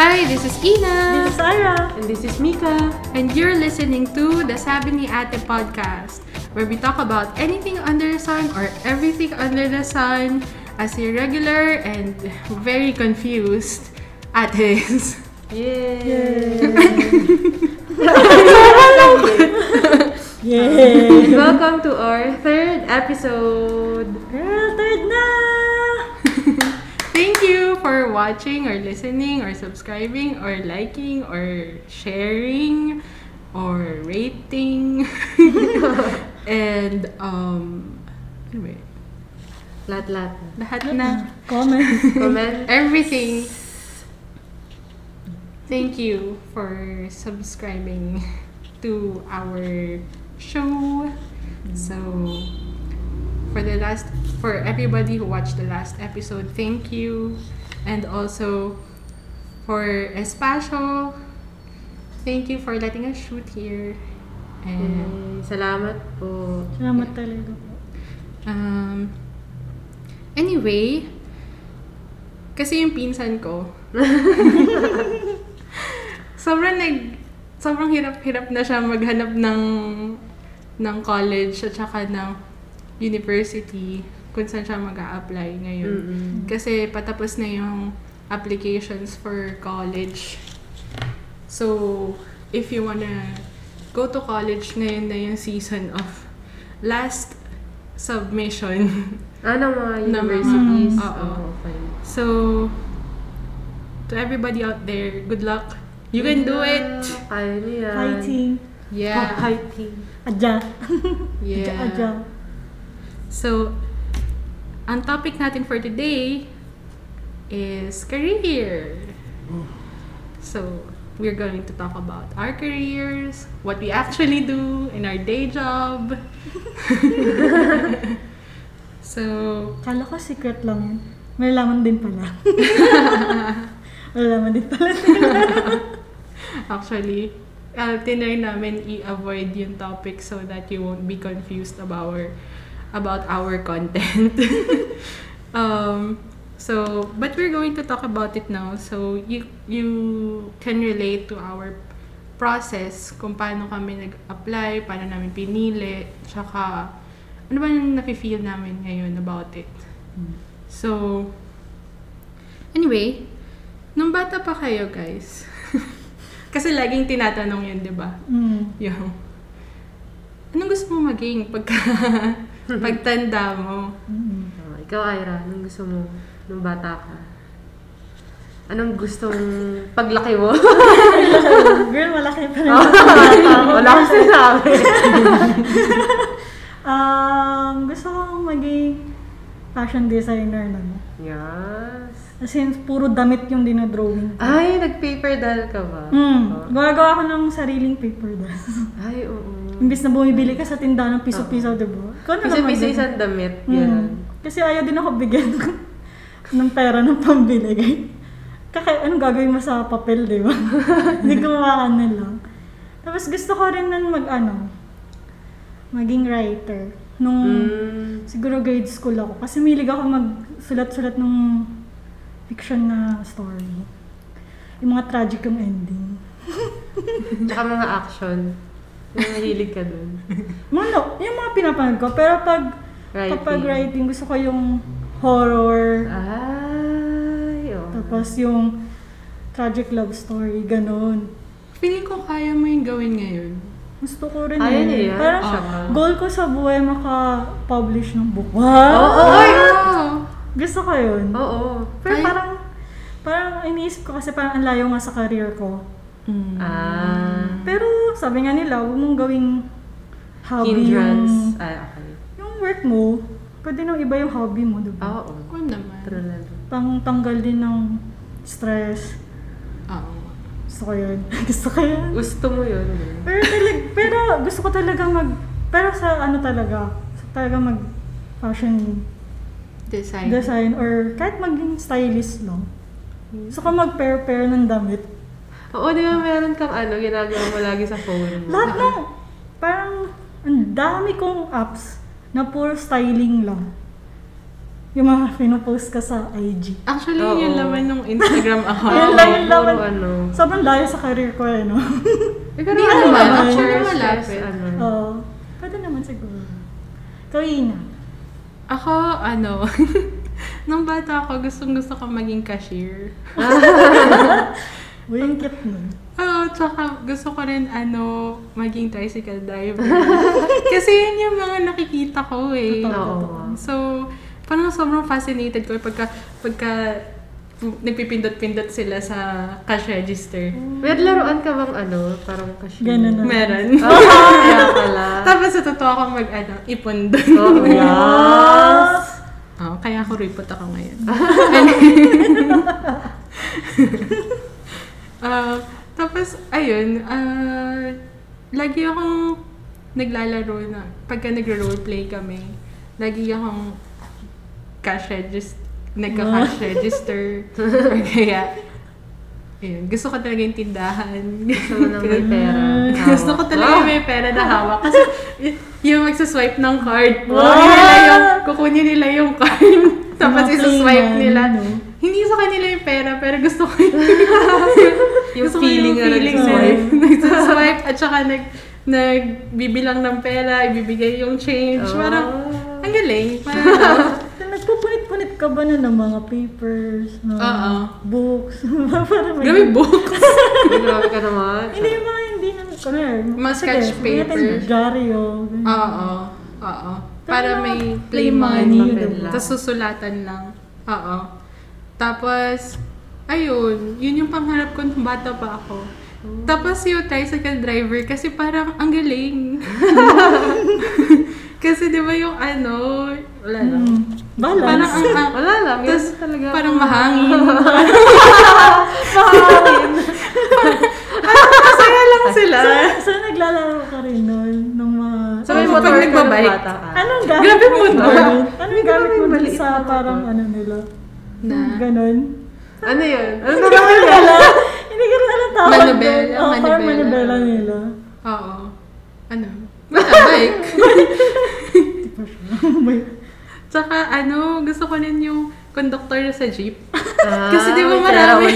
Hi, this is Ina. This is Ara. And this is Mika. And you're listening to the Sabi ni Ate podcast, where we talk about anything under the sun or everything under the sun as irregular and very confused ates. Yay! Yay! Welcome to our third episode. Girl, third na! Thank you for watching or listening or subscribing or liking or sharing or rating. and um anyway, Lahat-lahat. lahat na Comment. Comment. everything. Thank you for subscribing to our show. So, for the last, for everybody who watched the last episode, thank you. And also, for Espacio, thank you for letting us shoot here. And. Salamat po. Salamat talaga po. um, anyway, kasi yung pinsan ko, sobrang nag sobrang hirap-hirap na siya maghanap ng ng college at saka ng university kung saan siya mag apply ngayon. Mm-mm. Kasi patapos na yung applications for college. So, if you wanna go to college, ngayon na yung season of last submission. Ah, ng mga universities. Mm, oo. Oh, okay. So, to everybody out there, good luck. You can do it. Kaya niyo yan. Fighting. Yeah. Fighting. Adya. Yeah. Adya. So, ang topic natin for today is career. So, we're going to talk about our careers, what we actually do in our day job. so, Kala ko secret lang yun. May laman din pala. May laman din pala. actually, uh, tinry namin i-avoid yung topic so that you won't be confused about our, about our content. um, so, but we're going to talk about it now. So, you, you can relate to our process kung paano kami nag-apply, paano namin pinili, tsaka ano ba yung nafe-feel namin ngayon about it. So, anyway, nung bata pa kayo guys, kasi laging tinatanong yun, di ba? Mm. Yung, anong gusto mo maging pagka, pagtanda mo? Oh, ikaw, Ira, anong gusto mo nung bata ka? Anong gustong paglaki mo? Girl, malaki pa rin. Wala akong sinabi. um, gusto kong maging fashion designer na. yes. As in, puro damit yung dinodrawing ko. Ay, nag-paper doll ka ba? Mm. Oh. Gumagawa ko ng sariling paper doll. Ay, oo. Imbis na bumibili ka sa tindahan ng piso-piso, di ba? Ikaw na lang Piso-piso mag- isang damit. Mm. Yan. Kasi ayaw din ako bigyan ng, pera ng pambili. Kaka, anong gagawin mo sa papel, di ba? Hindi gumawa na lang. Tapos gusto ko rin nan mag, ano, maging writer. Nung, Mm. siguro grade school ako. Kasi milig ako magsulat-sulat ng fiction na story. Yung mga tragic yung ending. Tsaka mga action. Mahilig ka dun. Ano, yung mga pinapanood ko. Pero pag, Writing. kapag writing, gusto ko yung horror, Ay, oo. Tapos yung tragic love story, ganun. Feeling ko kaya mo yung gawin ngayon. Gusto ko rin Kaya eh. niya yan? Parang ka. goal ko sa buhay maka-publish ng book. Wow! Oo, Wow! Gusto ko yun. Oo. Pero Kaya- parang, parang iniisip ko kasi parang ang layo nga sa career ko. Mm. Ah. Pero sabi nga nila, huwag mong gawing hobby Hindrance. yung, Ay, okay. yung work mo. Pwede nang iba yung hobby mo, diba? Oo. Oo naman. True. Pang tanggal din ng stress. Oo. Gusto ko yun. Gusto ko yun. Gusto mo yun. eh. Pero, talag, pero gusto ko talaga mag... Pero sa ano talaga, talaga mag fashion Design. design or kahit maging stylist lang. Gusto ko mag-pair-pair ng damit. Oo, di ba meron kang ano, ginagawa mo lagi sa phone mo? Lahat ng, parang, ang dami kong apps na puro styling lang. Yung mga pinupost ka sa IG. Actually, Oo. yun laman ng Instagram account. Lang yung laman. puro ano. Sobrang layo sa career ko eh, no? Eh, pero Hindi ano naman, naman, actually stress, ano. Oo. Pwede naman siguro. Ikaw, Ina. Ako, ano, nung bata ako, gustong gusto ko maging cashier. Uy, ang cute nun. Oo, tsaka gusto ko rin, ano, maging tricycle driver. Kasi yun yung mga nakikita ko eh. Oo. So, parang sobrang fascinated ko pagka, pagka nagpipindot-pindot sila sa cash register. May laruan ka bang ano, parang cashier? Ganun na. Meron. Oh, kaya pala. Tapos natuto ako mag, ano, ipon doon. Oo, yes. Oo, kaya ako ripot ako ngayon. Ah, tapos, ayun, ah, lagi akong naglalaro na, pagka nagro-roleplay kami, lagi akong cash register, nagka-cash register, or kaya, ayun, gusto ko talaga yung tindahan. Gusto mo nang may pera. Gusto ko talaga Wow. may pera na hawak. Kasi y- yung magsaswipe ng card, Wow! kukunin nila yung, kukunin nila yung card. Tapos isaswipe nila. no? Sa kanila yung pera, pero gusto ko yung, Yung gusto ko feeling na feeling nagsaswipe. nila. Nagsaswipe at saka nag, nagbibilang ng pera, ibibigay yung change. Oh. Parang, ang galing. Parang, Nagpupunit-punit ka ba na ng mga papers, ng Oo. books? Parang may- grabe books. Grabe ka naman. Hindi yung mga hindi na, kunwari, Mga sige, sketch papers. Diaryo. ganyan. Oo. Oo. Para may play play money, money. diba? Tapos susulatan lang. Oo. Tapos, ayun, yun yung pangarap ko nung bata pa ako. Tapos yung tricycle driver, kasi parang ang galing. kasi di ba yung ano, wala lang. Hmm. Balance. Parang ang, ang Wala lang, tas talaga. parang mahangin. mahangin. Masaya lang sila. so, so, naglalaro ka rin nun, nung mga... So, may motor ka nung bata ka. Anong gamit Grabe mo nun. Anong gamit mo sa parang ano nila? Na, Ganon. Ano yun? Ano na rin alam. Hindi ko rin alam tawag Manibela, doon. Oo, parang manibela nila. oo. Ano? Bike. Hindi pa siya. Tsaka ano, gusto ko rin yung conductor sa jeep. Ah, Kasi di ba marami?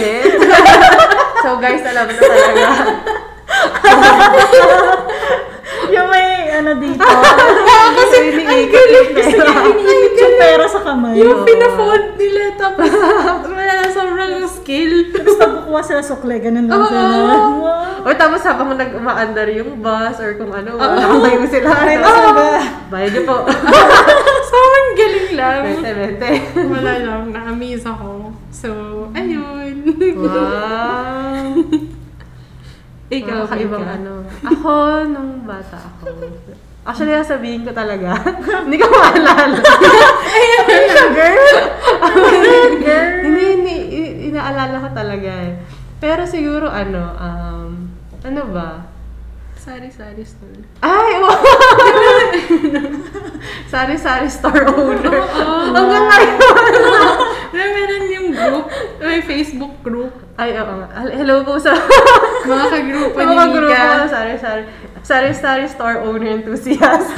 so guys, alam na talaga. yung may ano dito. Kasi ang galing kasi Iniipit yung pera sa kamay. yung pinafold nila tapos wala sobrang skill. Tapos nabukuha sila sukle. Ganun lang sila. Wow. Or tapos habang nag-umaandar yung bus or kung ano, nakatayo sila. Ay, nasa ba? Bayad po. Sobrang galing lang. 20-20. Wala lang, na-amaze ako. So, ayun. Wow. Ikaw, Kakaibang Mika. ano. Ako, nung bata ako. Actually, sabihin ko talaga. Hindi ko maalala. Girl! Girl! hindi, hindi. Inaalala ko talaga eh. Pero siguro ano, um, ano ba? Sari-sari store. Ay, wow! Sari-sari store owner. Oo. Hanggang ngayon. Na meron yung group, may Facebook group. Ay, oo Hello po sa Mga kagrupo ni mga grupo Mika. ng sari-sari. Sari-sari store owner enthusiast.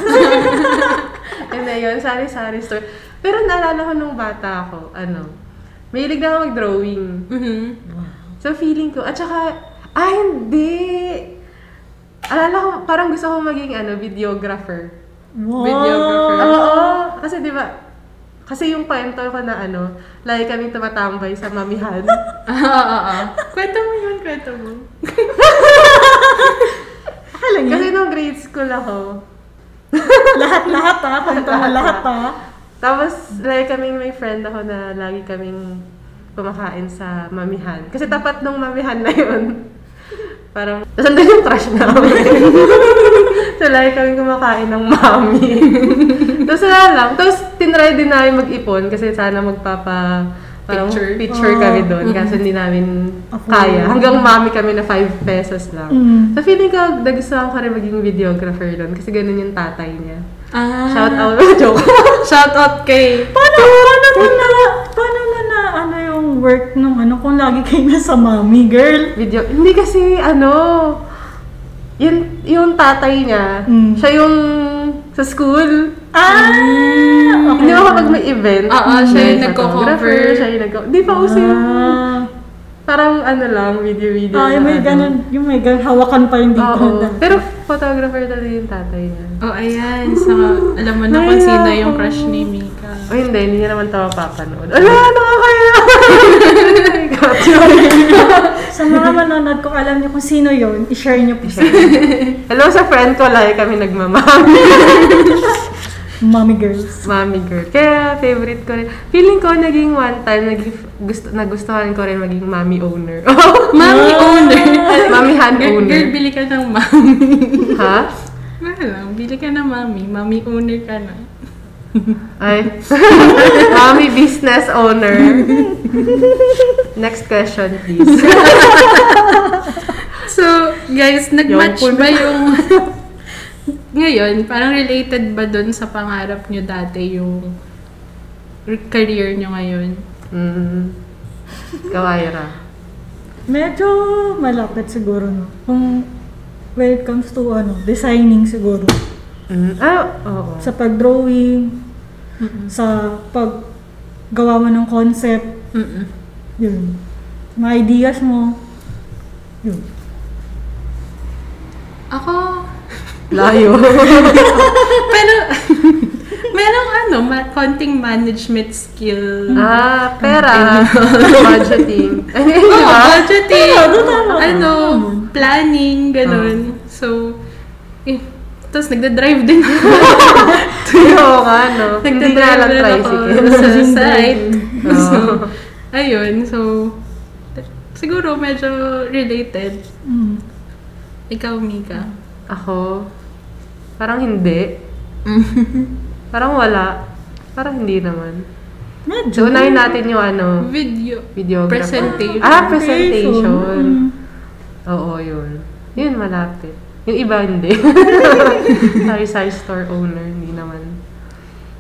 And then yun, sari-sari store. Pero naalala ko nung bata ako, ano, mahilig na ako mag-drawing. Mhm. So feeling ko, at saka, ah hindi! Alala ko, parang gusto ko maging ano, videographer. Wow! Videographer. Oo, kasi di ba, kasi yung kwento ko na ano, lagi kaming tumatambay sa mamihan. Ah, ah, ah. Kwento mo yun, kwento mo. Akala niya, kasi nung grade school ako, lahat-lahat ha, punta mo lahat ha. Tapos, lagi kaming may friend ako na lagi kaming kumakain sa mamihan. Kasi tapat nung mamihan na yun, parang, tapos andun yung trash namin. so, lagi kaming kumakain ng mami. tapos, wala lang. Tapos, tinry din namin mag-ipon kasi sana magpapa parang Picture. picture Oh. kami doon. Kaso hindi namin Afford. kaya. Hanggang mami kami na 5 pesos lang. Mm. So, feeling ko, nagustuhan ko rin maging videographer doon kasi ganun yung tatay niya. Ah. Shout out. Joke. Shout out kay... Paano, paano mo na, paano mo na, ano yung work nung ano, kung lagi kayo nasa mommy, girl? Video. Hindi kasi, ano, yun, yung tatay niya, Mm. siya yung sa school. Ah! Okay. Hindi ako kapag may event. Oo, siya yung nagko-cover. photographer, Siya yung nagko... Di pa uso yung... Ah. Parang ano lang, video-video. Ah, yung may ano. ganun, yung may ganun, hawakan pa yung dito. Oo. na- Pero photographer talaga yung tatay niya. Oh, ayan. So, alam mo na kung sino yung crush ni Mika. O hindi, hindi niya naman ito mapapanood. Ala, nakakaya! Sa mga manonood, kung alam niyo kung sino yon i-share niyo po sa Hello sa friend ko, lagi kami nagmamami. mommy girls. Mommy girl. Kaya favorite ko rin. Feeling ko naging one time, naging, gusto, nagustuhan ko rin maging mommy owner. Mommy owner. mommy hand Girl, owner. girl, bili ka ng mommy. Ha? Wala lang, bili ka ng mommy. Mommy owner ka na. Ay. mommy business owner. Next question, please. So, guys, nag-match Yung ba yung... Ngayon, parang related ba dun sa pangarap nyo dati yung career nyo ngayon? Mm. Kawaira. Medyo malapit siguro, no? Kung when it comes to, ano, designing siguro. Mm. Ah, oo. Sa pag-drawing, sa paggawa mo ng concept, Mm-mm. yun. Mga ideas mo, yun. Ako, Layo. pero, merong ano, ma- konting management skill. ah, pera. Budgeting. Ano yun, ba? budgeting. Tama, tama. Ano, planning, ganun. So, eh, tapos nagda-drive din ako. Oo nga, no? Nagda-drive lang din ako sa site. So, ayun. So, siguro medyo related. Mm. Ikaw, Mika. Ako, parang hindi. Parang wala. Parang hindi naman. Medyo. So, unahin natin yung ano, Video. videographer. Presentation. Ah, presentation. Mm. Oo, yun. Yun, malapit. Yung iba, hindi. Sari-sari store owner, hindi naman.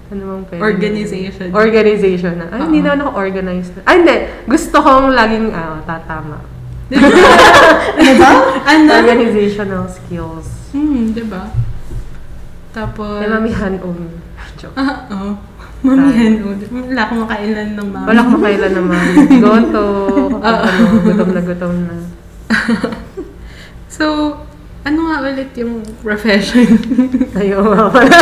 Ano bang pwede? Organization. Organization na. Ay, hindi naman ako organized. Ay, hindi. Gusto kong laging, ah, tatama. Ano ba? Ano? Organizational skills. Hmm, diba? Tapos... May mamihan owner. Joke. Ah, oo. Mamihan ulit. Wala akong makailan ng mami. Wala akong makailan naman. Goto. kapag ano, gutom na gutom na. So, ano nga ulit yung profession? Ayaw nga pala.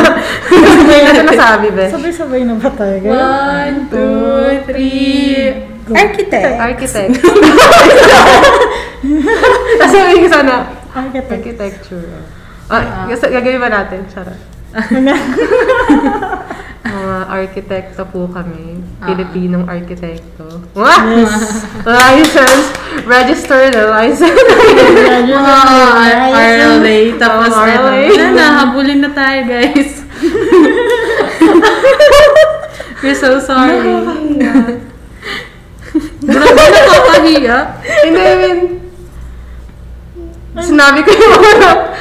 Hindi na nasabi, be. Sabay-sabay na ba tayo? guys? One, two, three. Go. Architect. Architect. Kasi yung sana, Architect. architecture. Ah, gusto, gagawin ba natin? Charot. Mga arkitekto po kami. Ah. Pilipinong arkitekto. Wah! Yes. License! Register the license! Mga RLA. Tapos, Oh, RLA. wala na, habulin na tayo, guys. We're so sorry. Grabe nakakahiya. Hindi, I mean, sinabi ko yung ano.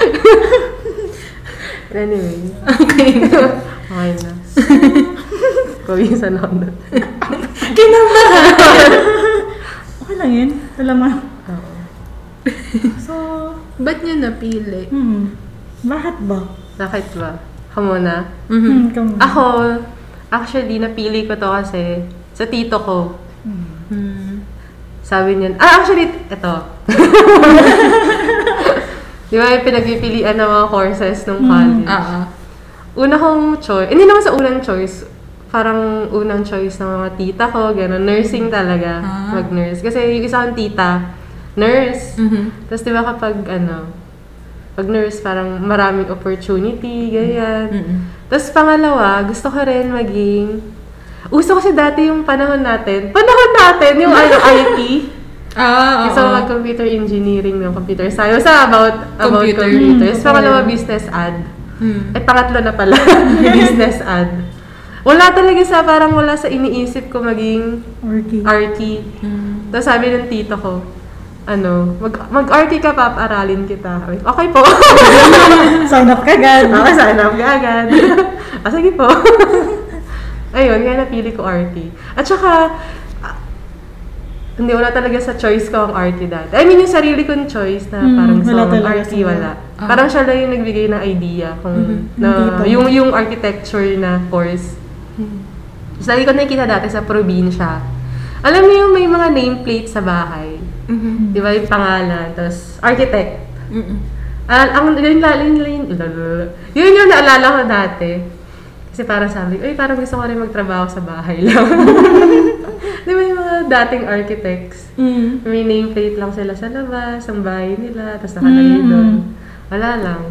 anyway, Okay. okay na. Pawisan ako doon. Kinabahan. Okay lang yun. Talaman. Oo. So, Ba't niya napili? hmm. Bakit ba? Bakit ba? Ako muna. Mhm. Hmm, come on. Ako, actually, napili ko to kasi sa tito ko. Hmm. Sabi niya, ah, actually, ito. Di ba yung pinagpipilian ng mga courses nung college? Oo. Una kong choice, hindi naman sa unang choice, parang unang choice ng mga tita ko, gano'n, nursing talaga, Ah. mag-nurse. Kasi yung isa kong tita, nurse. Mhm. Tapos di ba kapag, ano, pag nurse, parang maraming opportunity, ganyan. Mhm. Tapos pangalawa, gusto ko rin maging, uso kasi dati yung panahon natin, panahon natin, yung ano, IT. Ah. Gusto ko mag-computer engineering ng computer science. Basta about, about Computer. computers. Mm, Pangalawa, business ad. Hmm. Eh, pangatlo na pala. business ad. Wala talaga sa, parang wala sa iniisip ko maging Orky. RT. Hmm. Tapos sabi ng tito ko, ano, mag, mag-RT ka, paparalin kita. Sabi ko, Okay po. Sign up ka agad. okay, sana ka agad. ah, sige po. Ayun, kaya napili ko RT. At saka, ah, hindi, wala talaga sa choice ko ang RT dati. I mean, yung sarili kong choice na Hmm, parang wala so, talaga RT, sa- wala. Ah. Parang siya lang yung nagbigay ng idea kung Mhm. na, pa. yung yung architecture na course. Mm. Tapos lagi ko nakikita dati sa probinsya. Alam niyo yung may mga nameplate sa bahay. Mhm. Di ba yung pangalan? Tapos architect. Mm-mm. Ah, ang yun, yun, yun, yun, yun yung naalala ko dati. Kasi parang sabi ko, parang gusto ko rin magtrabaho sa bahay lang. Di ba yung mga dating architects? Mm. May nameplate lang sila sa labas, ang bahay nila, tapos nakalagay Mm. doon. Wala lang.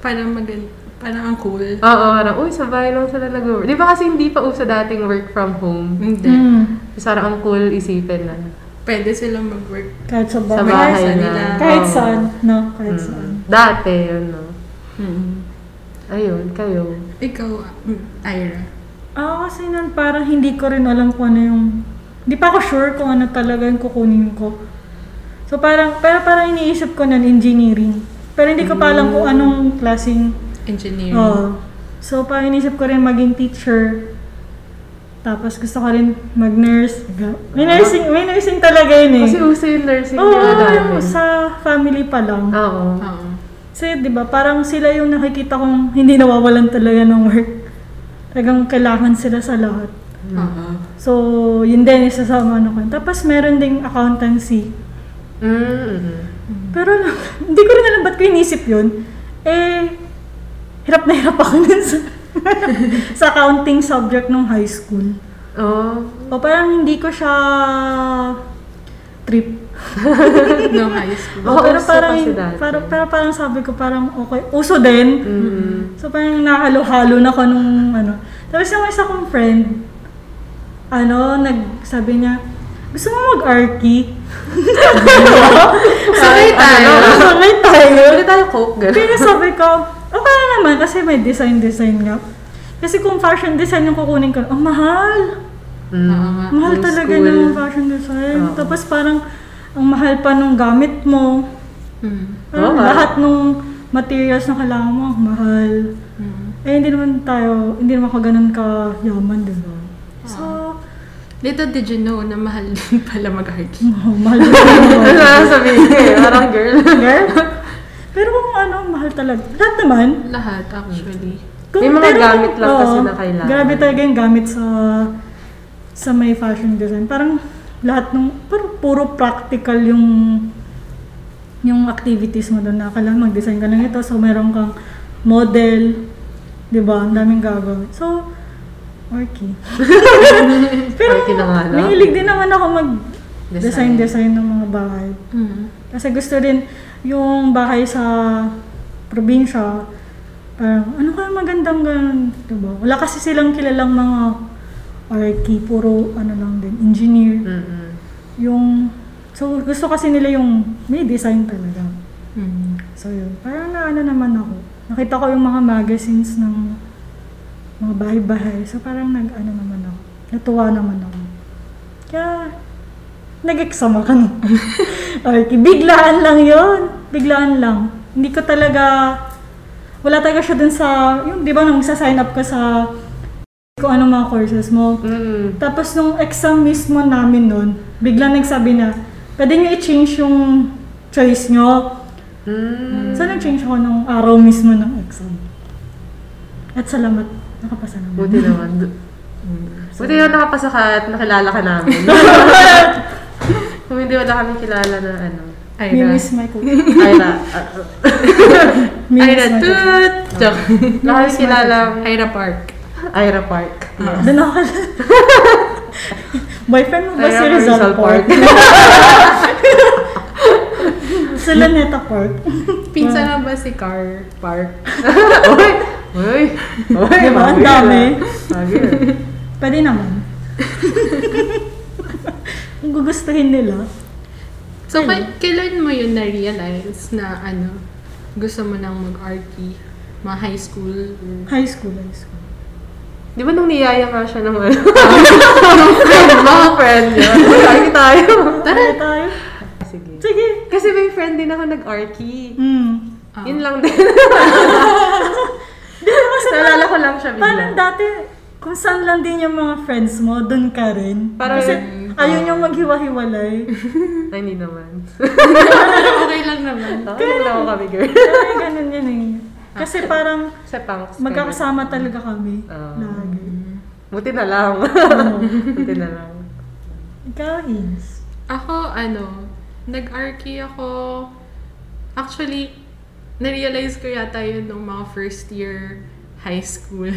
Parang magan parang ang cool. Oo, parang, uy, sa bahay lang sila nag-work. Di ba kasi hindi pa uso dating work from home? Hindi. Mm. Tapos parang ang cool isipin na. Pwede silang mag-work. Kahit sa Sa bahay. bahay sa na. nila. Kahit Oo. saan. No, kahit Mm. saan. Dati, yun, no? Mm. Ayun, kayo. Ikaw, mm, Ira. Ah, kasi nun parang hindi ko rin alam kung ano yung... Hindi pa ako sure kung ano talaga yung kukunin ko. So parang, pero parang iniisip ko nun engineering. Pero hindi ko pa alam kung anong klaseng... Engineering. Oo. So parang iniisip ko rin maging teacher. Tapos gusto ko rin mag-nurse. May nursing, may nursing talaga yun eh. Kasi uso yung nursing Oo, dati. yung sa family pa lang. Oo. Oo. Kasi, di ba, parang sila yung nakikita kong hindi nawawalan talaga ng work. Talagang kailangan sila sa lahat. Oo. So, yun din, isa sa ano ko. Tapos, meron ding accountancy. Mm-hmm. Pero, hindi ko rin alam ba't ko inisip yun. Eh, hirap na hirap ako nun sa, sa accounting subject nung high school. Oo. O parang hindi ko siya trip. no high school. Oo, O, pero parang, dati. pero, parang sabi ko parang okay. Uso din. Mm-hmm. So parang nakahalo-halo na ko nung ano. Tapos yung isa kong friend, ano, nagsabi niya, gusto mo mag-arky? Sabay tayo. Sabay tayo. Pwede tayo coke. Kaya sabi ko, okay na naman kasi may design-design nga. Kasi kung fashion design yung kukunin ko, ang mahal. Mm. Nga. Mahal Yung talaga school. ng fashion design. Oo. Tapos parang, ang mahal pa nung gamit mo. Mm. Parang lahat nung materials na kailangan mo, ang mahal. Mm. Eh, hindi naman tayo, hindi naman ako ganun ka-yaman, di ba? So, Little did you know na mahal din pala mag-argue. oh, mahal din Ano sabihin ko eh, parang girl. Girl? Pero kung ano, mahal talaga. Lahat naman. Lahat actually. Kung, May mga pero gamit lang kasi oo, na kailangan. Grabe talaga yung gamit sa sa may fashion design. Parang lahat ng, parang puro practical yung yung activities mo doon na kailangan mag-design ka ng ito. So, meron kang model, di ba? Ang daming gagawin. So, orky. Pero, Arky na nga lang. mahilig din naman ako mag-design-design ng mga bahay. Mm. Kasi gusto rin yung bahay sa probinsya, parang ano kaya magandang ganun, diba? Wala kasi silang kilalang mga arky, puro ano lang din, engineer. Mm-mm. Yung, so gusto kasi nila yung may design talaga. Mm. So yun, parang na ano naman ako. Nakita ko yung mga magazines ng mga bahay-bahay. So parang nag ano naman ako. Natuwa naman ako. Kaya, nag-exam ako. no? okay, biglaan lang yon Biglaan lang. Hindi ko talaga, wala talaga siya dun sa, yung di ba nung sa-sign up ka sa kung ano mga courses mo. Mm. Tapos nung exam mismo namin nun, biglang nagsabi na, pwede nyo i-change yung choice nyo. Mm. So, nag-change ako nung araw mismo ng exam. At salamat, nakapasa naman. Buti naman. Du- Buti naman nakapasa ka at nakilala ka namin. Kung hindi wala kami kilala na ano. Ira. Miss my coach. Ira. uh, Ira toot! Joke. Wala kami kilala Ira Park. Ira Park. Doon ako Boyfriend mo ba si Rizal Park? sa Laneta Park. Pinsan na ba si Car Park? Uy! Uy! Uy! Diba? Ang dami. ah. Pwede naman. Gugustuhin nila. So, kay- kailan mo yun na-realize na ano, gusto mo nang mag-arty? Mga high school? or- High school, high school. Di ba nung niyaya ka siya ng ano? mga friend niya. Lagi tayo. Tara tayo. Sige. Sige. Kasi may friend din ako nag-arky. Hmm. Ah. Yun lang din. Naalala ko lang siya bigla. Parang dati, kung saan lang din yung mga friends mo, doon ka rin. Parang- Kasi Ayun yung maghiwa-hiwalay. Ay, hindi naman. okay lang naman. Okay lang ako kami, girl. Ay, ganun yun eh. Kasi parang Sa punks. magkakasama talaga kami. Oo. Lagi. Buti na lang. Buti na lang. Ikaw, Ins. Ako, ano, nag-arky ako. Actually, na-realize ko yata yun nung mga first year high school.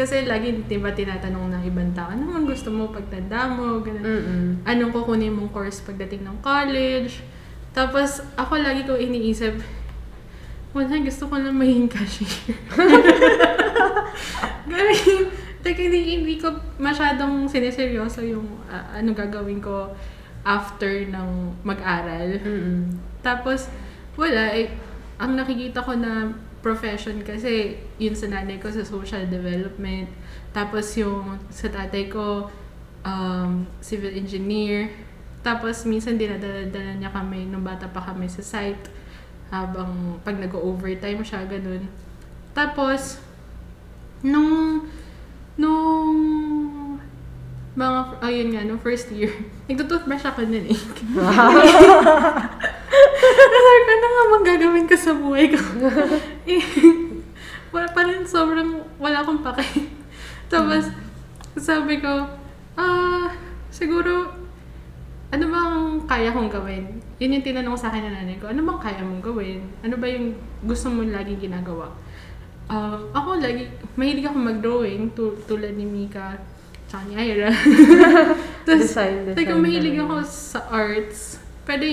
Kasi lagi, di ba, tinatanong ng ibang tao, ano man gusto mo pagtanda mo, ganun. Mm-mm. Anong kukunin mong course pagdating ng college. Tapos, ako lagi ko iniisip, wala, gusto ko lang maging cashier. Galing. Like, hindi, hindi ko masyadong sineseryoso yung ah, ano gagawin ko after ng mag-aral. Mm-mm. Tapos, wala. Eh, ang nakikita ko na profession kasi yun sa nanay ko sa social development. Tapos yung sa tatay ko, um, civil engineer. Tapos minsan dinadala niya kami nung bata pa kami sa site habang pag nag-overtime siya, ganun. Tapos, nung nung mga, ayun nga, nung first year, nagtutoothbrush ako nun eh. Bang gagawin ko sa buhay ko? eh, wala, parang sobrang wala akong pake. Tapos, sabi ko, ah, siguro, ano bang kaya kong gawin? Yun yung tinanong sa akin ng nanay ko, ano bang kaya mong gawin? Ano ba yung gusto mo laging ginagawa? Ah, ako lagi, mahilig ako mag-drawing tu- tulad ni Mika tsaka ni Ira. Tapos, Design, like, design mahilig ako sa arts. Pero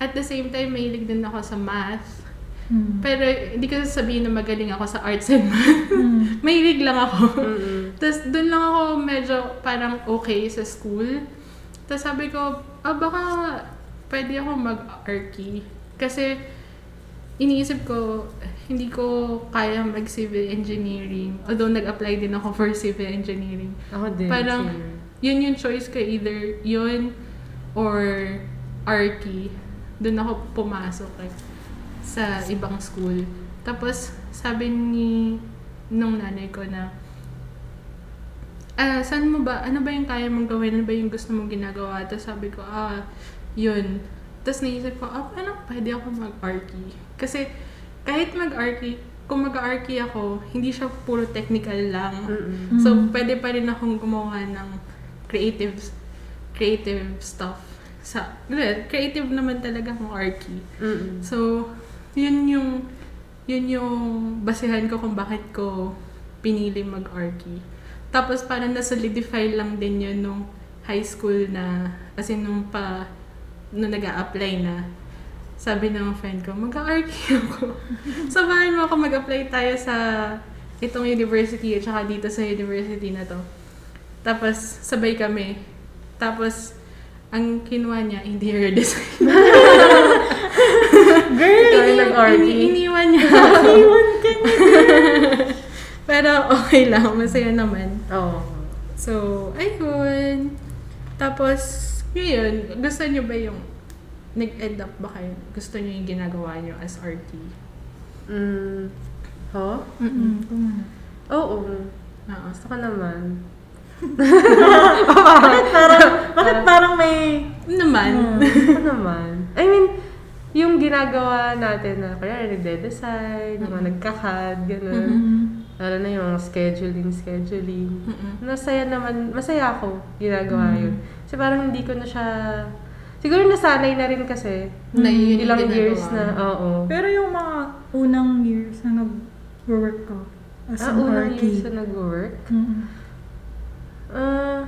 at the same time, mahilig din ako sa math. Hmm. Pero hindi ko sasabihin na magaling ako sa arts and math. Hmm. mahilig lang ako. Mm-mm. Tapos doon lang ako medyo parang okay sa school. Tapos sabi ko, ah baka pwede ako mag-arky. Kasi iniisip ko, hindi ko kaya mag-civil engineering. Although nag-apply din ako for civil engineering. Ako din. Parang, same. yun yung choice ko. Either yun or arky. Doon ako pumasok like, sa ibang school. Tapos, sabi ni nung nanay ko na, ah, saan mo ba, ano ba yung kaya mong gawin? Ano ba yung gusto mong ginagawa? Tapos sabi ko, ah, yun. Tapos naisip ko, ah, paano pwede ako mag-arky? Kasi, kahit mag-arky, kung mag-arky ako, hindi siya puro technical lang. Mm-mm. So, Mm. pwede pa rin akong gumawa ng creative creative stuff. Sa, creative naman talaga ang arky. Mm-mm. So, yun yung yun yung basihan ko kung bakit ko pinili mag-arky. Tapos parang na-solidify lang din yun nung high school na, as in nung pa, nung nag apply na, sabi ng friend ko, mag-arky ako. Samahan mo ako mag-apply tayo sa itong university at saka dito sa university na to. Tapos, sabay kami. Tapos, ang kinuha niya, interior design. Girl, Ikaw Ini- ini- iniwan niya. iwan ka niya. Pero okay lang, masaya naman. Oo. So, ayun. Tapos, yun, gusto niyo ba yung nag-end up ba kayo? Gusto niyo yung ginagawa niyo as RT? Mm. Ho? Mm, kumana. Oo. Oo. Gusto ko naman. Bakit parang, bakit parang may... Naman. Hmm. Ko naman. I mean, yung ginagawa natin na, kaya nagde-design, yung mga nagka-CAD, gano'n. Mm. Lalo na yung scheduling, scheduling. Mm-mm. Masaya naman, masaya ako ginagawa Mm. yun. Kasi parang hindi ko na siya, siguro nasanay na rin kasi. Na yun yung ilang ginagawa years na, oo. Pero yung mga unang years na nag-work ka as Ah, an unang years na nag-work. Mm. Ah,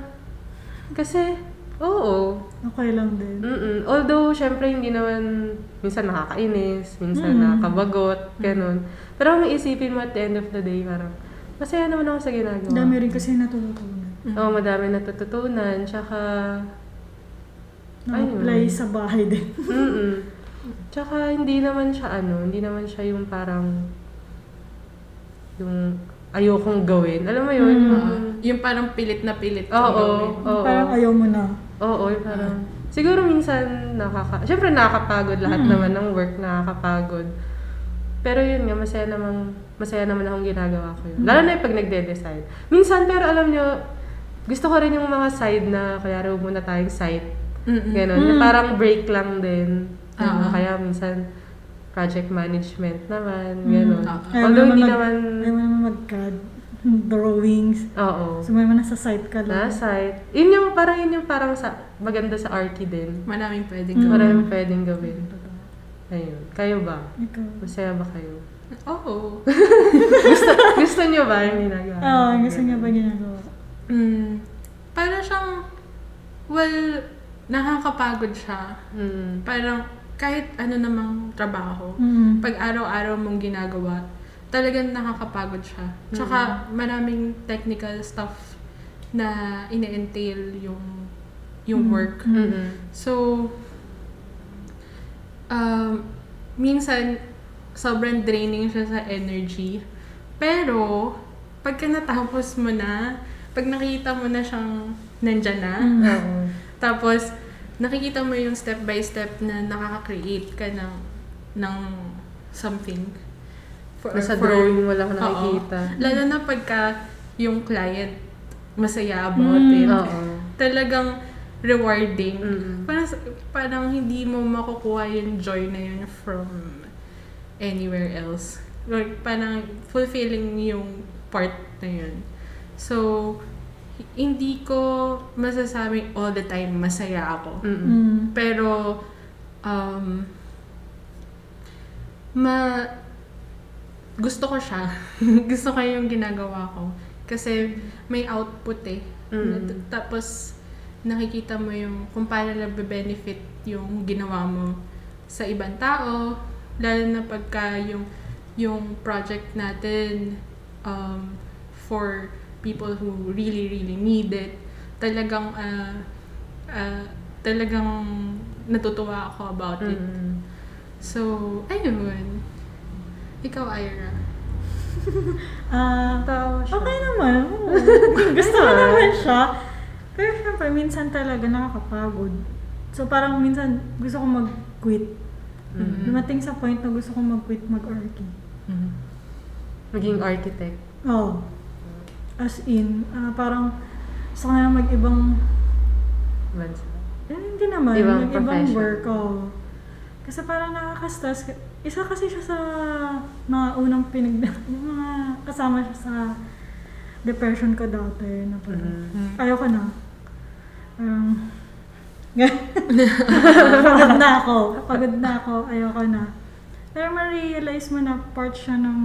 kasi, oo. Okay lang din. Mm-mm. Although, syempre, hindi naman, minsan nakakainis, minsan Mm. nakakabagot, ganun. Pero kung iisipin mo at the end of the day, parang, masaya naman ako sa ginagawa. Dami rin kasi natutunan. Mm. Oo, madami natututunan, tsaka, Na-apply sa bahay din. mm Tsaka, hindi naman siya, ano, hindi naman siya yung parang, yung ayokong gawin. Alam mo yun? Mm. Yung, Ah, yung parang pilit na pilit kong Oo. gawin. Oo. Parang ayaw mo na. Oo, yung parang, siguro minsan nakaka, syempre nakakapagod lahat Mm. naman ng work, nakakapagod. Pero yun nga, masaya naman, masaya naman akong ginagawa ko yun. Mm. Lalo na yung pag nagde-design. Minsan, pero alam nyo, gusto ko rin yung mga side na, kaya huwag muna tayong site. Mm-mm. Ganon. Mm. Na parang break lang din. Oo. kaya minsan, project management naman, Mm. ganon. Oo. Ayaw Although mo hindi mag- naman, Ayaw mo naman mag-CAD, drawings. oo. So, may mga nasa site ka lang. site. Yun yung parang yun yung parang sa, maganda sa Archie din. Maraming pwedeng Mm. gawin. Maraming pwedeng gawin. Ayun. Kayo ba? Ikaw. Masaya ba kayo? Oo. gusto, gusto niyo ba yung ginagawa? Oo, gusto niya ba ginagawa? Mm. Para siyang, well, nakakapagod siya. Mm. Parang kahit ano namang trabaho, Mm. pag araw-araw mong ginagawa, talagang nakakapagod siya. Tsaka maraming technical stuff na ine-entail yung yung Mm. work. Mm-mm. So, um, minsan, sobrang draining siya sa energy. Pero, pagka natapos mo na, pag nakita mo na siyang nandyan na, Mm. Oo. tapos, nakikita mo yung step by step na nakaka-create ka ng, ng something. For, Nasa for- drawing mo lang Oo. nakikita. Lalo na pagka yung client masaya about Mm. it. Oo. Talagang rewarding. Mm. Parang, parang hindi mo makukuha yung joy na yun from anywhere else. Like, parang fulfilling yung part na yun. So, hindi ko masasabing all the time masaya ako. Mm-mm. Mm. Pero, um, ma, gusto ko siya. gusto ko yung ginagawa ko. Kasi may output eh. Mm. Tapos, nakikita mo yung kung paano nagbe-benefit yung ginawa mo sa ibang tao. Lalo na pagka yung, yung project natin um, for people who really, really need it. Talagang, ah, ah, talagang natutuwa ako about it. Mm. So, ayun. Ikaw, Ira. Ah, siya. okay naman. oo. Gusto ko naman siya. Pero syempre, minsan talaga nakakapagod. So parang minsan gusto ko mag-quit. Mm. Dumating sa point na gusto ko mag-quit mag-arky. Maging architect. Oo. As in, ah, parang ko na mag-ibang, Bansa. eh, hindi naman, Ibang mag-ibang work. oo. Kasi parang nakaka-stress. Isa kasi siya sa mga unang pinag... mga kasama siya sa depression ko dati. Na parang, Mm. ayoko na. Parang, pagod na ako. Pagod na ako. Ayoko na. Pero ma-realize mo na part siya ng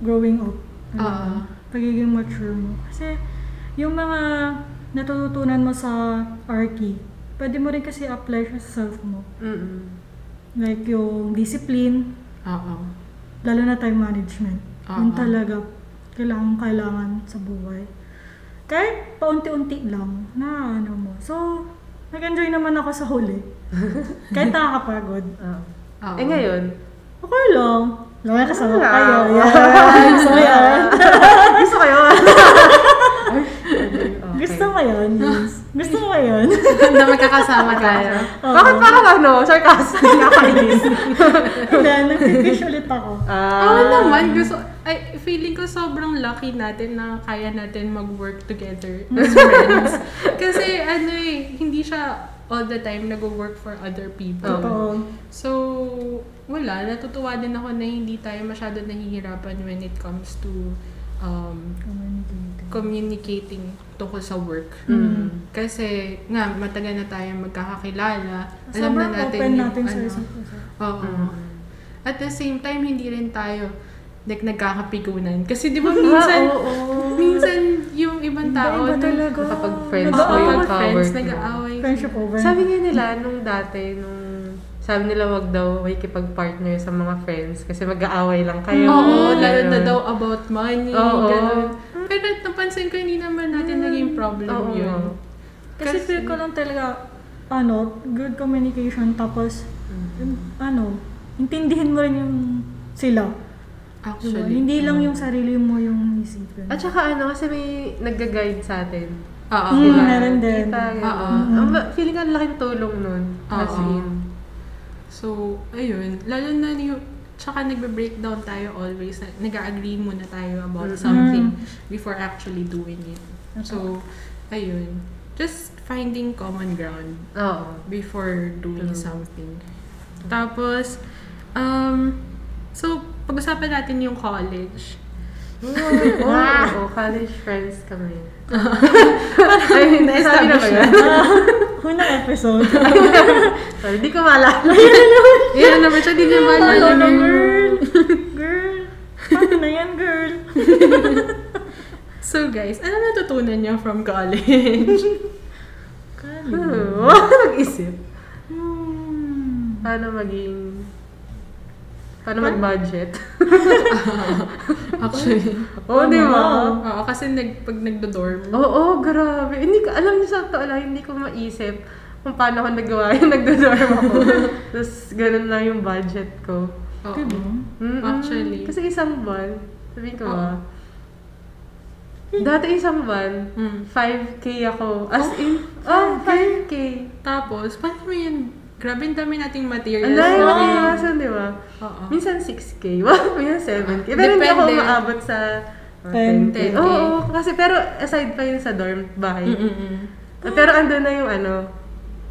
growing up. Ano, Oo. Pagiging mature mo. Kasi, yung mga natututunan mo sa Arky, pwede mo rin kasi apply siya sa self mo. Mm-mm. Like yung discipline, Oo. lalo na time management. Oo. talaga kailangan kailangan sa buhay. Kahit paunti-unti lang na ano mo. So, nag-enjoy naman ako sa huli. Kahit nakakapagod. Oo. Eh ngayon, Okay lang. Lalo kasama Wala. kayo. Yeah. Gusto mo yan? gusto kayo? Gusto mo yun? Gusto mo yun? na magkakasama tayo. Bakit parang ano, sarcastic, nakakainis? Hindi, nag-fish ulit ako. Ah. Oo naman, gusto, ay, feeling ko sobrang lucky natin na kaya natin mag-work together as friends. Kasi ano eh, hindi siya all the time nag-work for other people. Totoo. So, wala. Natutuwa din ako na hindi tayo masyado nahihirapan when it comes to um, Communicating. tungkol sa work. Mm. Kasi nga, matagal na tayo magkakakilala. Alam na Sobrang natin open yung natin sa ano. isa't isa. Oo. Mm. At the same time, hindi rin tayo like, nagkakapigunan. Kasi di ba minsan, Ah, oo. minsan yung ibang tao, Iba nung- talaga. Kapag friends mo yung kapag friends, nag-aaway. Friendship over. Sabi nga nila nung dati, nung sabi nila wag daw makikipag-partner sa mga friends kasi mag-aaway lang kayo. Oo, Ganun. lalo na daw about money, Oo. ganun. Pero napansin ko, hindi naman natin naging problem Oo. yun. Kasi feel ko lang talaga, ano, good communication, tapos, Mm. ano, intindihin mo rin yung sila. Diba? Actually. Hindi lang yung sarili mo yung isipin. At saka ano, kasi may nag-guide sa atin. Oo. Mm, Diba? meron din. Oo. Ba- feeling ko ang laking tulong nun. As in. So, ayun. Lalo na yung, tsaka nagbe-breakdown tayo always. Nag-agree muna tayo about Mm. something before actually doing it. So, ayun. Just finding common ground Oo. before doing True. something. Tapos, um, so, pag-usapan natin yung college. Oo, oh, college friends kami. I mean, sabi na ba yan? Unang episode. Sorry, di ko maalala. Yan naman siya, di niya Hello maalala. na, girl. Girl. Paano na yan, girl? So guys, ano natutunan niyo from college? Hmm, Mag-isip. Hmm. Paano maging... Paano mag-budget? Actually. Oo, di ba? Oo, kasi nag, pag nagdo-dorm. Oo, grabe. Hindi ko, alam niyo sa totoo lang, hindi ko maisip kung paano ko nagawa yung nagdo-dorm ako. Tapos, ganun lang yung budget ko. Oo. Mm-mm. Actually. Kasi isang buwan, sabihin ko ba, dati isang buwan, Mm. 5K ako. As in, oh, 5K. Tapos, paano mo yun? Grabe, ang dami nating materials. Ang dami na- makiwasan, di ba? Oo. Minsan 6K, wow, minsan 7K. Pero hindi ako Depende. maabot sa uh, 10K. 10K. Oo, oo, kasi pero aside pa yun sa dorm bahay. Mm-mm. Pero andun na yung ano,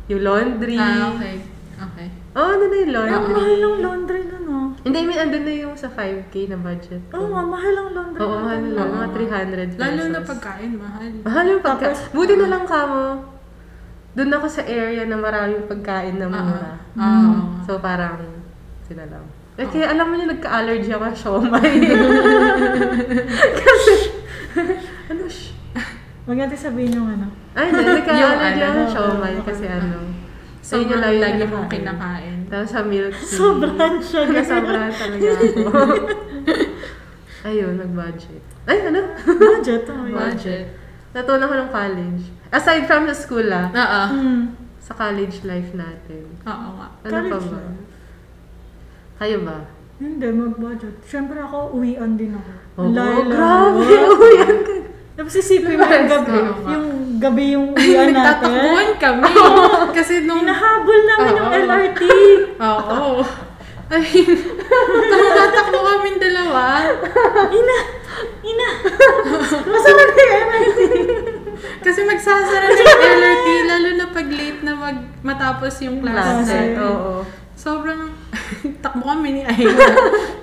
yung laundry. Ah, okay. Okay. Oo, andun na yung Ang laundry. mahal ng laundry nun, oh. Hindi, I mean, andun na yung sa 5K na budget Oo nga, mahal ang laundry. Oo, mahal lang. Mga 300 pesos. Lalo na pagkain, mahal. Mahal yung pagkain. Buti na lang kamo. Doon ako sa area na maraming pagkain na mura. Ah, ah. So parang, sila lang. Eh, kaya alam mo niyo, nagka-allergy ako sa siomay. Kasi, ano, sh- Huwag natin sabihin yung ano. Ay, hindi, nagka-allergy ako sa ano, siomay kasi ano. So, ayun yung lagi lagi mong kinakain. Tapos sa milk tea. Sobrang siya. Sobrang talaga ako. Ayun, nag-budget. Ay, ano? Budget, oh. yun. Budget. Natunan ko ng college. Aside from the school ah, Oo. Hmm. sa college life natin. Oo nga. Ano pa College ba? life? Kayo ba? Hindi, mag-budget. Siyempre ako, uwian din ako. Oo, Laila. grabe. Yan ka. Tapos isipin mo yung gabi, yung gabi yung uwian natin. Nagtatakbuhan kami. Kasi nung... Hinahabol namin yung Oo. LRT. Oo. Ay, nakatakbo kami dalawa. Ina! Ina! Masarap yung LRT. Kasi magsasara na yung LRT, lalo na pag late na mag matapos yung Klase. klase. Oo. Sobrang takbo kami ni Aina.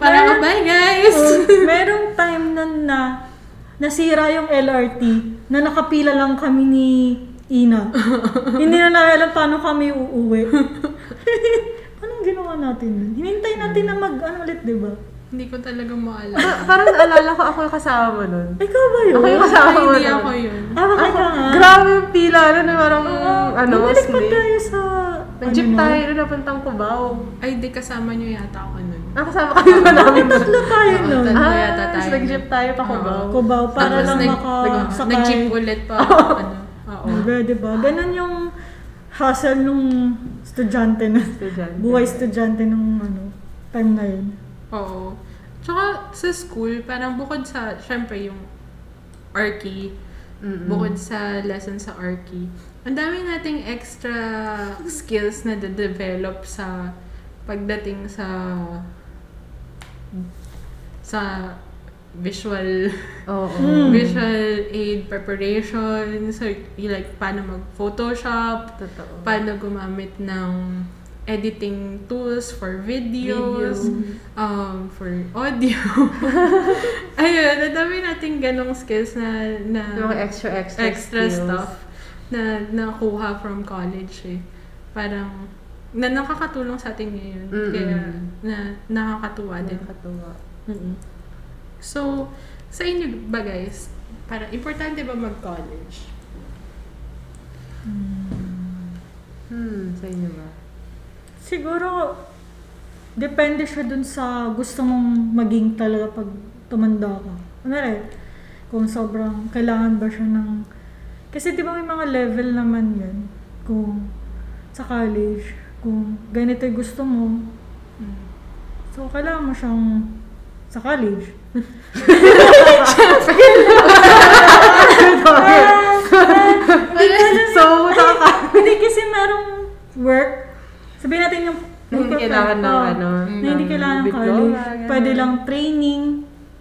Parang, bye guys! Merong time nun na nasira yung LRT na nakapila lang kami ni Ina. Hindi na namin alam paano kami uuwi. Anong ginawa natin? Hinintay natin na mag, ano ulit, di ba? Hindi ko talaga maalala. Pa- parang naalala ko ako yung kasama mo nun. Ikaw ba yun? Ako yung kasama Ay, mo hindi nun. ako yun. Ah, bakit Ako, ka nga? grabe yung pila. Ano na parang, ano, Bumalik pa snake. tayo sa... Nag-jeep ano, tayo doon napuntang Cubao. Ay, di kasama niyo yata ako nun. Ah, kasama kami ba namin doon? Tatlo tayo Oo, nun. tatlo. Ah, yata tayo. tapos nag-jeep tayo pa Cubao. Oo. Cubao, para Tapos lang nag- makasakay. Nag-jeep ulit pa. ano, oo. Diba, diba? Ganun yung hustle nung estudyante na. Estudyante. Buhay estudyante nung ano, time na yun. Oo. Tsaka sa school, parang bukod sa, syempre yung Arky, Mm-mm. bukod sa lesson sa Arky, ang dami nating extra skills na de-develop sa pagdating sa sa visual Oo. Mm. visual aid preparation so like paano mag Photoshop Totoo. paano gumamit ng editing tools for videos, Video. um, for audio. Ayun, ang dami nating ganong skills na, na mga extra, extra, extra skills. stuff na nakuha from college eh. Parang, na nakakatulong sa atin ngayon. Mm-mm. Kaya, na nakakatuwa din. Nakakatuwa. Mm-mm. So, sa inyo ba guys, parang importante ba mag-college? Hmm, sa inyo ba? Siguro, depende siya dun sa gusto mong maging talaga pag tumanda ka. Ano rin, kung sobrang kailangan ba siya ng... Kasi di ba may mga level naman yan. Kung sa college, kung ganito yung gusto mo, so kailangan mo siyang sa college. so, nakaka... Hindi kasi merong work, sabihin natin yung Na hindi kailangan ng ano. na hindi ng kailangan ng college. Pwede lang training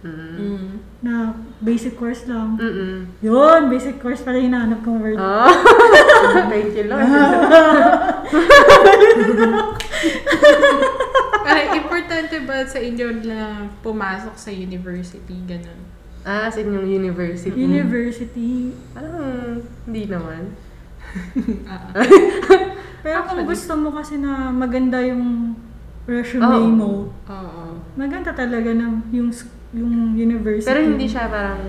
Mm. Na basic course lang. Mm-mm. Yun, basic course pala yung hinahanap kong word. Oh. Thank you, Lord. Ay, importante ba sa inyo na pumasok sa university, ganun? ah, sa inyong university. University. Parang hindi naman. Pero kung gusto mo kasi na maganda yung resume Oo. mo, Oo. maganda talaga ng yung yung university. Pero hindi siya parang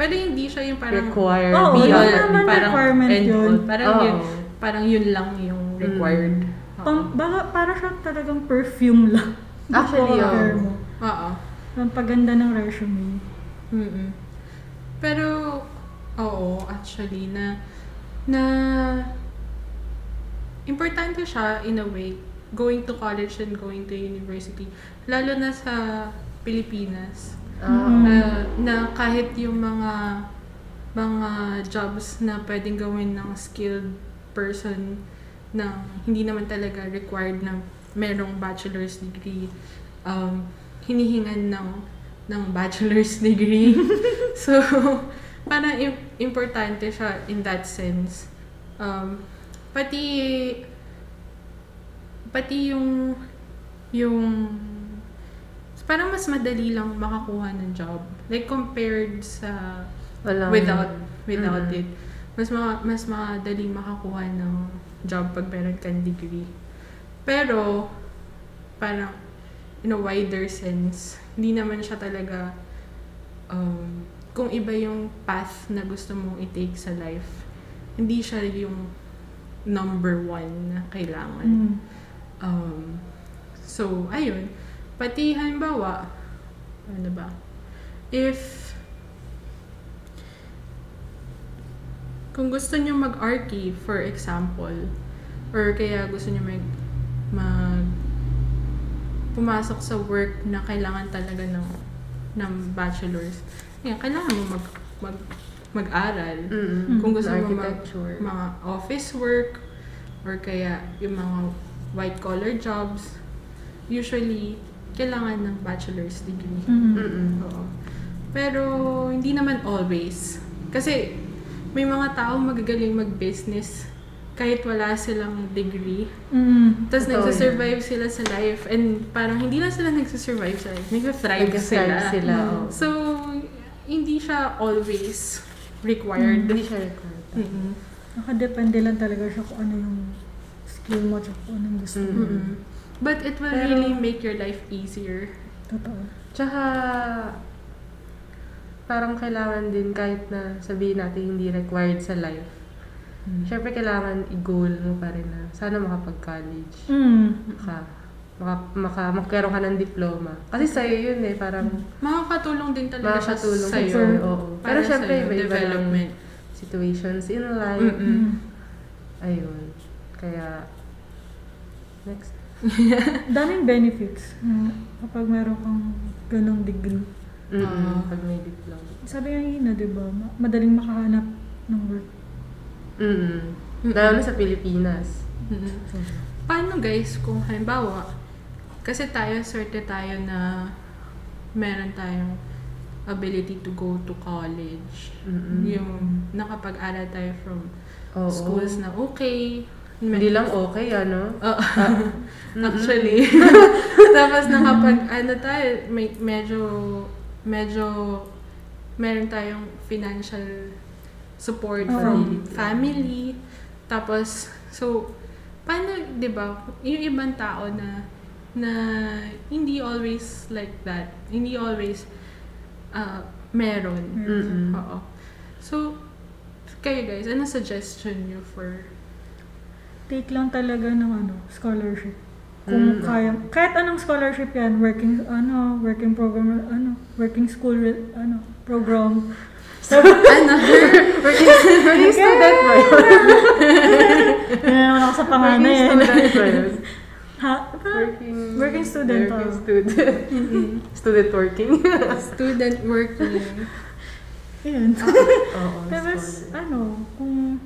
Pero hindi siya yung parang required. Oo, be yun naman parang requirement end yun. all. Parang Oo. yun, parang yun lang yung required. Oo. Pang, baka, para siya talagang perfume lang. Actually, oo. mo. Oo. Ang paganda ng resume. Mm-mm. Pero, oo, actually, na, na, importante siya in a way, going to college and going to university. Lalo na sa Pilipinas. Ah, Mm. Na, na kahit yung mga, mga jobs na pwedeng gawin ng skilled person na hindi naman talaga required na merong bachelor's degree, um, hinihingan ng ng bachelor's degree. so, parang im- importante siya in that sense. Um, pati pati yung yung parang mas madali lang makakuha ng job. Like compared sa Walang, without without Mm. it. Mas ma, mas madali makakuha ng job pag meron kang degree. Pero parang in a wider sense, hindi naman siya talaga um, kung iba yung path na gusto mong i-take sa life, hindi siya yung number one na kailangan. Mm. Um, so, ayun. Pati halimbawa, ano ba? If kung gusto niyo mag-archi, for example, or kaya gusto niyo mag, mag pumasok sa work na kailangan talaga ng ng bachelor's, yan, kailangan mo mag, mag mag-aral. Mm. Kung gusto mo mag, mga office work or kaya yung mga white collar jobs, usually kailangan ng bachelor's degree. Mm. Mm-mm. Oo. Pero hindi naman always. Kasi may mga tao magagaling mag-business kahit wala silang degree. Mm. Tapos Totoo nagsasurvive sila sa life and parang hindi lang sila nagsasurvive sa life, nagsathrive sila. sila, Mm. oo. So, hindi siya always required. Hindi siya required. Mm-mm. Nakadepende lang talaga siya kung ano yung skill mo at kung anong gusto mo. Mm. Mm-mm. But it will Pero- really make your life easier. Totoo. Tsaka, parang kailangan din kahit na sabihin natin hindi required sa life. Siyempre, kailangan i-goal mo pa rin na sana makapag-college. Mm. Maka, maka, maka, magkaroon ka ng diploma. Kasi sa'yo yun eh, parang Makakatulong din talaga siya sa'yo. sa'yo. Oo. Para Pero syempre, sa'yo, iba-iba ng development. situations in life. Mm-mm. Mm. Ayun. Kaya, next. Daming benefits mm, kapag meron kang ganong degree. Mm-mm. Ah. Pag may diploma. Sabi nga yun na, di ba? ma- Madaling makahanap ng work. Mm-mm. Lalo na sa Pilipinas. Mm-mm. Paano guys kung halimbawa, kasi tayo, swerte tayo na meron tayong ability to go to college. Mm-mm. Yung nakapag-aral tayo from Oo. schools na okay. Hindi lang okay, ano? Oo. Mm-mm. Actually. Tapos nakapag, ano tayo, may, medyo, medyo, meron tayong financial support Oo. from family. Tapos, so, paano, di ba, yung ibang tao na, na hindi always like that. Hindi always, uh, meron. Mm-mm. Oo. So, kayo guys, ano suggestion nyo for Take lang talaga ng ano, scholarship. Kung Mm. kaya, kahit anong scholarship yan, working, ano, working program, ano, working school, ano, program. ano? Working, working student ba yun? Yan naman ako sa panganay Working eh. student ba yun? Ha? Working, Working student, Working oh. student. Mm-mm. student working. Student working. Yun. Oo. Tapos, scholar. ano, kung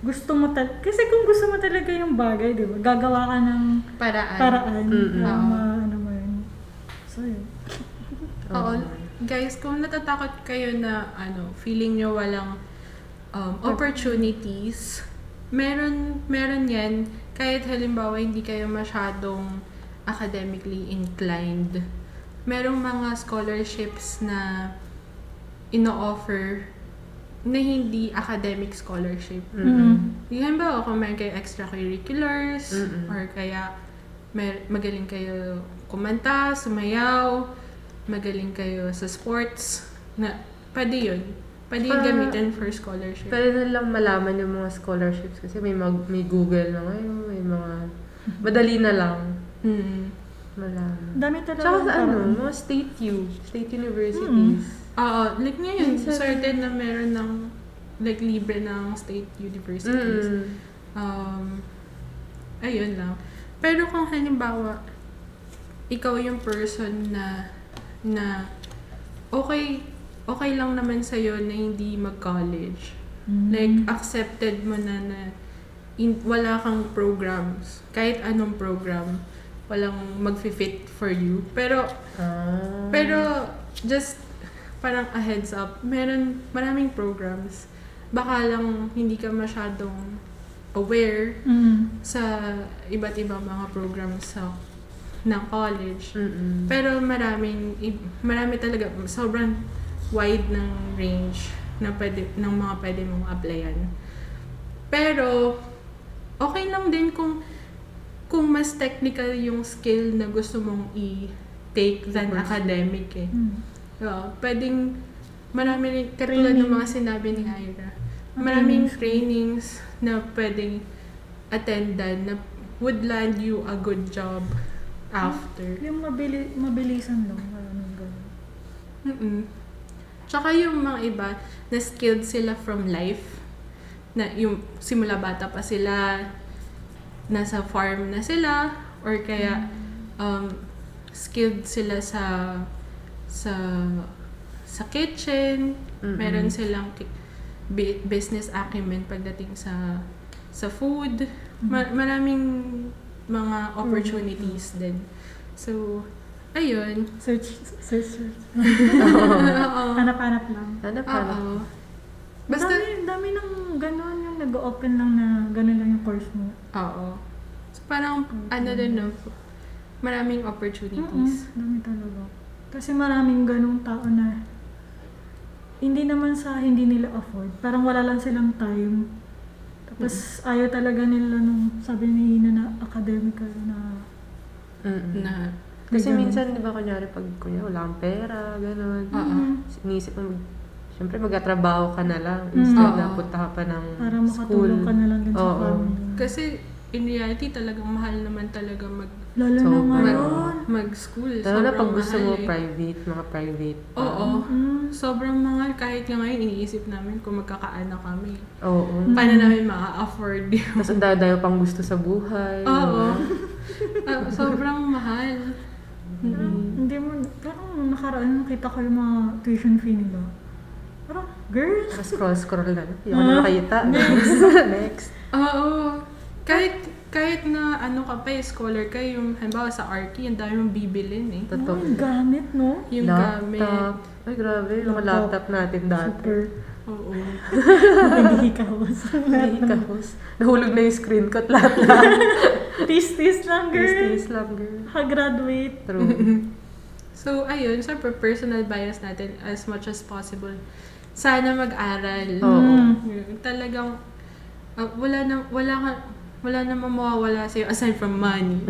gusto mo tal kasi kung gusto mo talaga yung bagay, di ba? Gagawa ka ng Paraan. paraan Mm-mm. para ma- ano mo yun. So, yun. Oo. Guys, kung natatakot kayo na ano, feeling nyo walang um, opportunities, meron meron yan kahit halimbawa hindi kayo masyadong academically inclined. Merong mga scholarships na ino-offer na hindi academic scholarship. Mm-mm. Yan ba kung meron kayo extracurriculars Mm-mm. or kaya mer- magaling kayo kumanta, sumayaw, magaling kayo sa sports, na pwede yun. Pwede yun Ah. gamitin for scholarship. Pwede na lang malaman yung mga scholarships kasi may mag, may Google na ngayon, may mga madali na lang Mm. malaman. Dami talaga. Tsaka sa ano, mga state U, state universities. Oo, like ngayon, Minsan- certain na meron ng like libre ng state universities. Mm. Um, ayun lang. Pero kung halimbawa, ikaw yung person na na okay okay lang naman sa'yo na hindi mag-college. Mm. Like, accepted mo na na in, wala kang programs. Kahit anong program, walang mag-fit for you. Pero, Ah. pero, just parang a heads up, meron maraming programs. Baka lang hindi ka masyadong aware Mm. sa iba't ibang mga programs sa ng college. Mm-mm. Pero maraming marami talaga sobrang wide ng range na pwede ng mga pwede mong applyan. Pero okay lang din kung kung mas technical yung skill na gusto mong i-take than Pursue. academic eh. Mm. Oo, pwedeng marami rin, katulad ng mga sinabi ni Ira, maraming trainings. trainings na pwedeng attendan na would land you a good job after. Yung mabili, mabilisan lang. Ano, ganun. Mm-mm. Tsaka yung mga iba, na skilled sila from life. Na yung simula bata pa sila, nasa farm na sila, or kaya um, skilled sila sa sa sa kitchen, Mm-mm. meron silang business acumen pagdating sa sa food. Ma- maraming mga opportunities din. So, ayun. Search, search, search. Oo. Hanap-hanap lang. Hanap hanap. Oo. Basta, dami, dami ng gano'n yung nag-open lang na gano'n lang yung course mo. oo. So, parang, ano din, no? Maraming opportunities. Mm-mm, dami talaga. Kasi maraming ganong tao na hindi naman sa hindi nila afford. Parang wala lang silang time. Tapos ayaw talaga nila nung sabi ni Ina na academical na Mm-mm. Na, Kasi Ganun. minsan, di ba, kunyari, pag kunyari, wala kang pera, gano'n. Oo. Mm, Inisip mo, syempre, magkatrabaho ka na lang Mm. instead Oo. na punta ka pa ng para school. makatulong ka na lang din sa family. kasi, in reality, talagang mahal naman talaga mag, Lalo na Sobrang. ngayon. mag-school. Lalo na pag gusto mo eh. private, mga private. pa. Oo. Mm, Sobrang mahal. Kahit nga ngayon, iniisip namin kung magkakaanak kami. Oo. Paano namin maa-afford yun? Tapos ang dadayo pang gusto sa buhay. Oo. Ah, sobrang mahal. Parang hindi mo, parang nakaraan nakita ko yung mga tuition fee nila. Parang, girls, Tapos scroll-scroll lang. Hindi Ah. na makita. Next. Next. Oo. Kahit kahit na ano ka pa, eh, scholar ka, yung halimbawa sa Arky, ang dami mong bibilin eh. Totoo. oh, gamit, no? Yung gamit. laptop. Ay, grabe. Yung laptop natin dati. Super. Oo. Naghihikahos. Ay, kahos. Nahulog na yung screen ko at lahat lang. Tis-tis lang, girl. Taste lang, girl. Ha-graduate. True. So, ayun, syempre personal bias natin as much as possible. Sana mag-aral. Oo. Mm. Talagang ah, wala na wala ka wala namang mawawala sa'yo aside from money.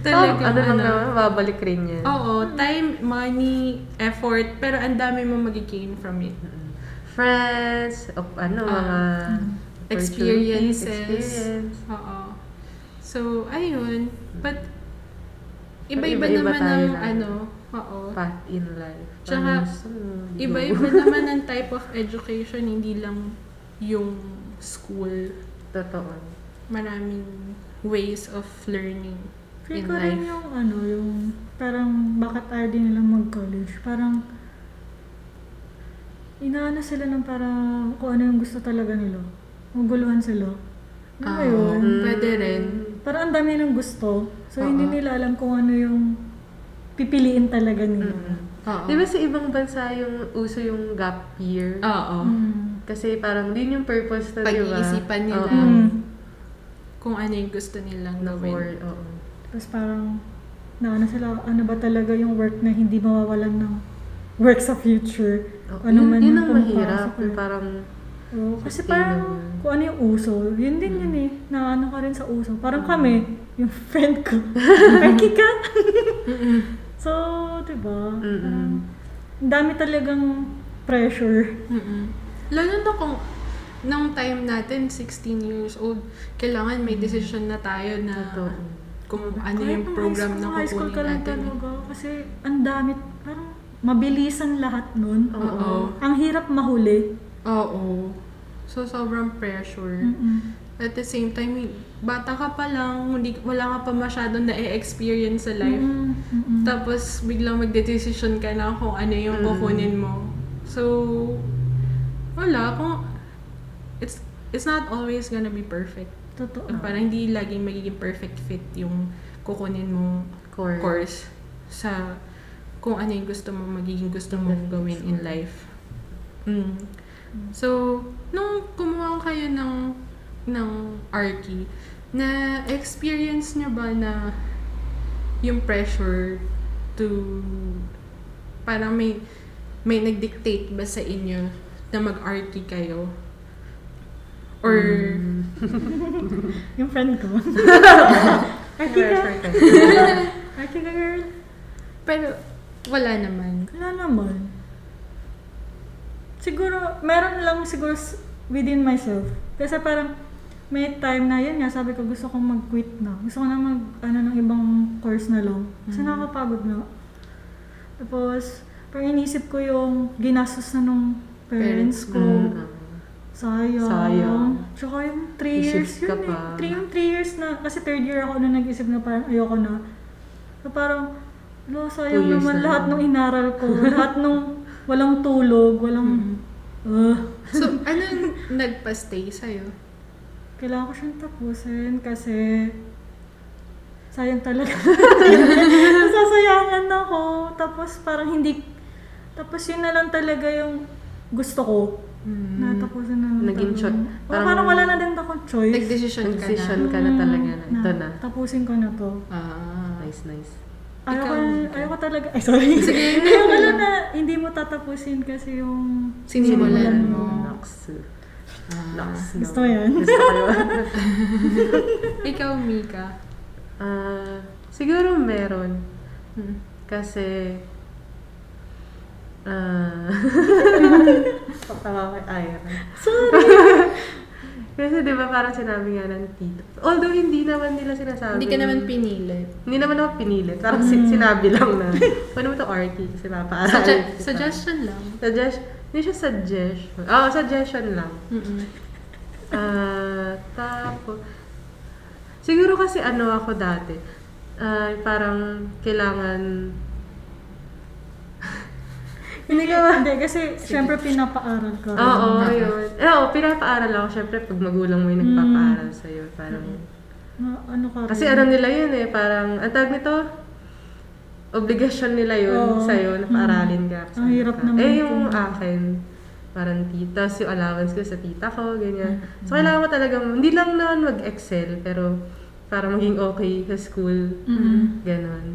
Talagang ano lang ano. naman, babalik rin yan. Oo, time, money, effort, pero ang dami mo magigain from it. Friends, of, ano, Ah, mga experiences. opportunities, Experience. Oo. So, ayun. But, iba-iba iba-iba naman ang na. ano. Oo. Path in life. Tsaka. Iba-iba naman ang type of education, hindi lang yung school. Totoo. Maraming ways of learning Feel in ko rin yung ano, yung parang bakit ayaw din nilang mag-college. Parang inaano sila ng parang kung ano yung gusto talaga nila. maguluhan sila. Ano ba yun? Pwede rin. Parang ang dami ng gusto. So, hindi Oo. nila alam kung ano yung pipiliin talaga nila. Oo. Di ba sa ibang bansa yung uso yung gap year? Oo. Mm. Kasi parang din yung purpose na, di ba? Pag-iisipan nila. Oo. Mm. Kung ano yung gusto nilang Na gawin. for, oo. Tapos parang, na ano sila, ano ba talaga yung work na hindi mawawalan ng work sa future. Oo. Ano yun, man yun ang mahirap. eh. Yung parang, Oo, kasi parang kung ano yung uso, yun din yun eh. Na ano ka rin sa uso. Parang kami, yung friend ko. Perky ka. So, diba? Parang, ang dami talagang pressure. Mm-mm. Lalo na kung nung time natin, 16 years old, kailangan may decision na tayo na Totoo. kung ano Kahit yung program na school, high school kukunin ka lang natin. talaga. Kasi ang dami, parang mabilisan lahat nun. Oo. Ang hirap mahuli. Oo. So, sobrang pressure. Mm-mm. At the same time, bata ka pa lang, hindi, wala ka pa masyadong na-experience sa life. Mm-mm. Tapos, biglang magde-decision ka na kung ano yung Mm. kukunin mo. So, wala. Kung, it's, it's not always gonna be perfect. Totoo. Parang hindi laging magiging perfect fit yung kukunin mong Core. course sa kung ano yung gusto mo magiging gusto mong gawin in life. Mm. So, nung kumuha kayo ng ng Arky, na experience nyo ba na yung pressure to parang may may nag-dictate ba sa inyo na mag-Arky kayo? Or Yung friend ko. Arky ka. Arky ka girl. pero wala naman. Wala naman. Siguro, meron lang siguro within myself. Kasi parang, may time na yun nga, sabi ko gusto kong mag-quit na. Gusto ko na mag, ano, ng ibang course na lang. Kasi Mhm. nakakapagod na. Tapos, parang inisip ko yung ginastos na nung parents, Parents ko. Mm. Sayang. Sayang. Tsaka yung 3 years yun eh. pa. Three, yung 3 years na, kasi third year ako na nag-isip na parang ayoko na. So parang, lo, sayang naman na lahat nung inaral ko. lahat nung walang tulog, walang, uh, So, anong nagpa-stay sa'yo? kailangan ko siyang tapusin kasi sayang talaga. Nasasayangan ako. Tapos parang hindi, tapos yun na lang talaga yung gusto ko. Na tapusin na lang. Naging talaga. cho- parang- parang wala na din akong choice. Nag-decision ka na. ka na talaga na. Mm, Ito na. Tapusin ko na to. Ah. Nice, nice. Ayoko, Ikaw, ayoko talaga. Ay, sorry. Sige. ayoko lang na hindi mo tatapusin kasi yung Sinimulan mo. Nox. Ah. Nox. Gusto mo yan? Gusto ko yun. Ikaw, Mika. Ah, siguro meron. Hmm. Kasi, ah, patawa kay Ira. Kasi di ba parang sinabi nga ng tito. Although hindi naman nila sinasabi. Hindi ka naman pinilit. Hindi naman ako pinilit. Parang sin- sinabi lang na, paano mo to Arky? Kasi papaaral. Sugge- kita." suggestion lang. Suggest, hindi siya suggestion. Oo, suggestion lang. Mm-mm. Ah, tapos, siguro kasi ano ako dati, ah, parang kailangan, hindi ko, Hindi, kasi syempre pinapaaral ko. oo, yun. Eh, Oo, pinapaaral ako, syempre, pag magulang mo yung nagpapaaral sa'yo, parang, Na, ano ka kasi rin. ano nila yun eh, parang, ang tawag nito, obligasyon nila yun Oo. sa'yo, na paaralin ka. Ang hirap naman Eh, yung kung- akin, parang tita, yung allowance ko sa tita ko, ganyan. Mm-hmm. So, kailangan ko talaga, hindi lang naman mag-excel, pero para maging okay sa school, Mm. ganon.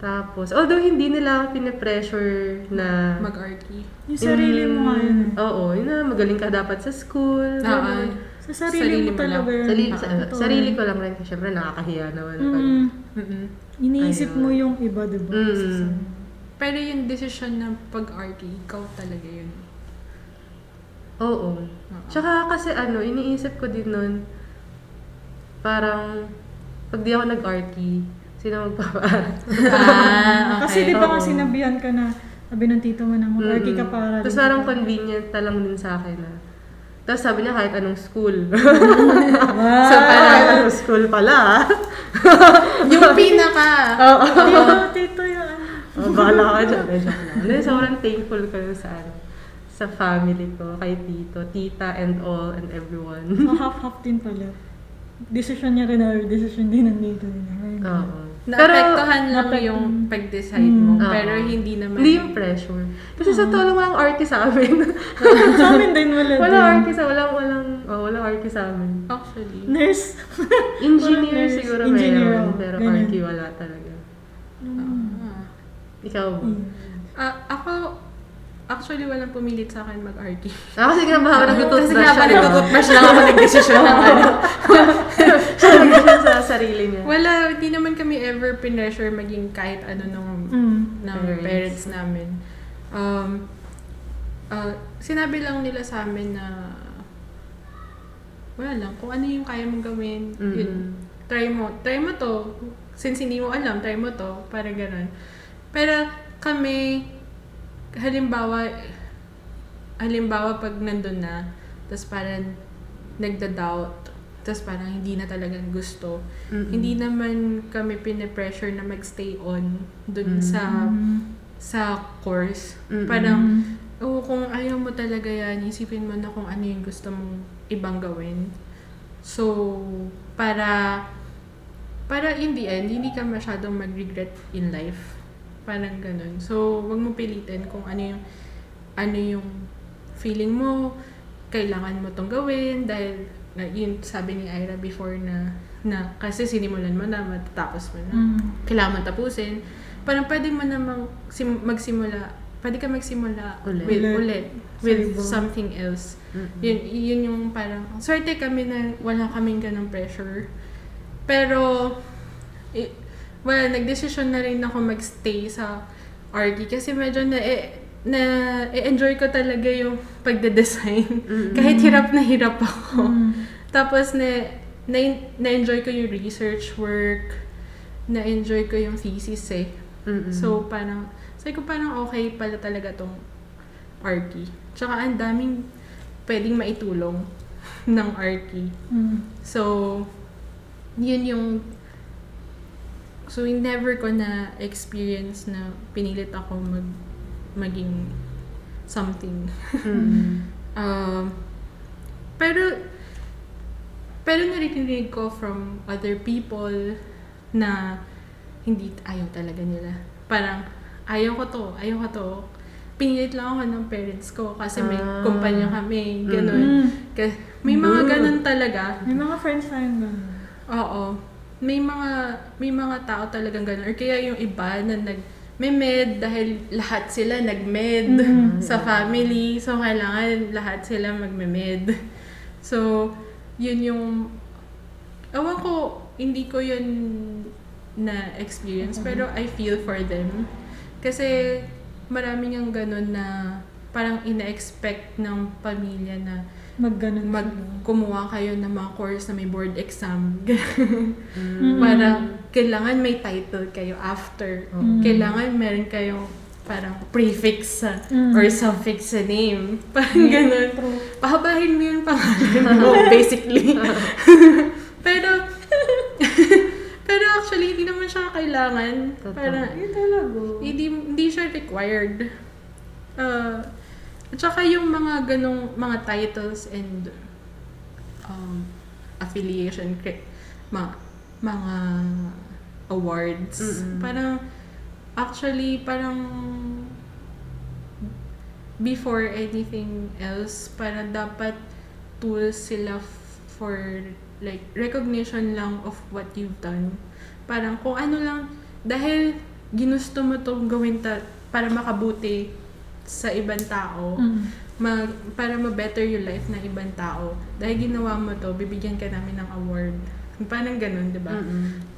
Tapos, although hindi nila ako pinipressure na, Mag-arky. Yung sarili mo nga yun. eh. oo, yun na, magaling ka dapat sa school, Ah, ganon. Sa sarili, Sarili mo talaga yun. Sarili, Ah, sa- totoo sarili ko lang rin, kasi syempre nakakahiya naman. pag- Mm. Mm-mm. Iniisip Ayun. mo yung iba, di ba? Mm. Pero yung decision na pag-arky, ikaw talaga yun. Oo. Tsaka kasi ano, iniisip ko din nun, parang, pag di ako nag-arty, sino magpapaaral? Ah, Kasi di ba Oo. sinabihan ka na, sabi ng tito mo na mag-arky ka para. Tapos parang convenient na lang din sa akin na. Tapos sabi niya kahit anong school. Wow! so parang kahit anong school pala. ah. yung pinaka! Oo. Tito, tito yun. Oh, bahala ka dyan. Eh, joke lang. Hindi, sobrang thankful ko sa ano. sa family ko, kay tito, tita, and all, and everyone. So, half-half din pala. Decision niya rin or decision din ng dito. Oo. Naapektuhan lang Naapektuhan. yung pag-decide mo, Mm. pero Oo. hindi naman. Hindi yung pressure. Kasi sa totoo lang, walang artist sa amin. sa amin din wala walang din. artist, walang, walang, oh, walang artist sa amin. Actually. Nurse. Engineer nurse. siguro Engineer, meron, oh. pero Ganyan. arty wala talaga. Ah. Ikaw ba? Mm. Ah, ako, actually, walang pumilit sa akin mag-arty. Ah, kasi nga ba, Kasi nag-toothbrush nga ba, siya. nagtututbrush lang ako nag-desisyon ng ano. Siya nag sa sarili niya. Wala, hindi naman kami ever pinessure maging kahit ano nung Mm. ng Parents. parents, namin. Um, uh, sinabi lang nila sa amin na wala lang, kung ano yung kaya mong gawin, Mm. yun, try mo, try mo to. Since hindi mo alam, try mo to. Para ganun. Pero kami, halimbawa, halimbawa pag nandun na, tapos parang nagda-doubt, tapos parang hindi na talagang gusto, Mm-mm. hindi naman kami pine-pressure na magstay on dun Mm. sa sa course. Mm-mm. Parang, oo, kung ayaw mo talaga yan, isipin mo na kung ano yung gusto mong ibang gawin. So, para, para in the end, hindi ka masyadong mag-regret in life. Parang ganun. So, wag mo pilitin kung ano yung, ano yung feeling mo, kailangan mo tong gawin, dahil, na, yun sabi ni Ira before na, na kasi sinimulan mo na, matatapos mo na Mm. kailangan mo tapusin. Parang pwede mo namang sim- magsimula, pwede ka magsimula Ulit. with, Ulit. ulit, with something else. Mm-mm. Yun, yun yung parang, swerte kami na wala kaming ganong pressure. Pero, i, well, nagdesisyon na rin ako magstay sa RT kasi medyo na, eh, na enjoy ko talaga yung pagde-design. Mm-mm. Kahit hirap na hirap ako. Mm. Tapos na, na, na-enjoy ko yung research work, na-enjoy ko yung thesis eh. Mm-mm. So, parang, sabi ko parang okay pala talaga tong RT. Tsaka ang daming pwedeng maitulong ng RT. Mm. So, yun yung So, never ko na experience na pinilit ako mag maging something. Mm-mm. Um, pero, pero naririnig ko from other people na hindi ayaw talaga nila. Parang, ayaw ko to, ayaw ko to. Pinilit lang ako ng parents ko kasi may Ah. kumpanya kami, ganun. Mm. Ka- May mga Mm. ganun talaga. May mga friends tayong gano'n. Oo. May mga may mga tao talagang ganun. Or kaya yung iba na nag may med dahil lahat sila nag-med Mhm. sa family. So, kailangan lahat sila magme-med. So, yun yung Ewan ko, hindi ko yun na experience, pero I feel for them. Kasi maraming ang ganun na parang ina-expect ng pamilya na Mag gano'n. mag kumuha kayo ng mga course na may board exam. Mm. parang kailangan may title kayo after. Mm. Kailangan meron kayong parang prefix sa Mm. or suffix sa name. Parang ganun. True. Pahabahin mo yung pangalan mo, basically. pero, pero actually, hindi naman siya kailangan. Totoo. Parang, Yun talaga. hindi, hindi siya required. Uh, at saka yung mga ganong mga titles and um, affiliation, cre- mga, mga awards. Mm-mm. Parang, actually, parang before anything else, parang dapat tools sila for like recognition lang of what you've done. Parang kung ano lang, dahil ginusto mo tong gawin ta- para makabuti sa ibang tao, Mm. mag, para ma-better yung life ng ibang tao. Dahil ginawa mo to, bibigyan ka namin ng award. Parang ganun, di ba?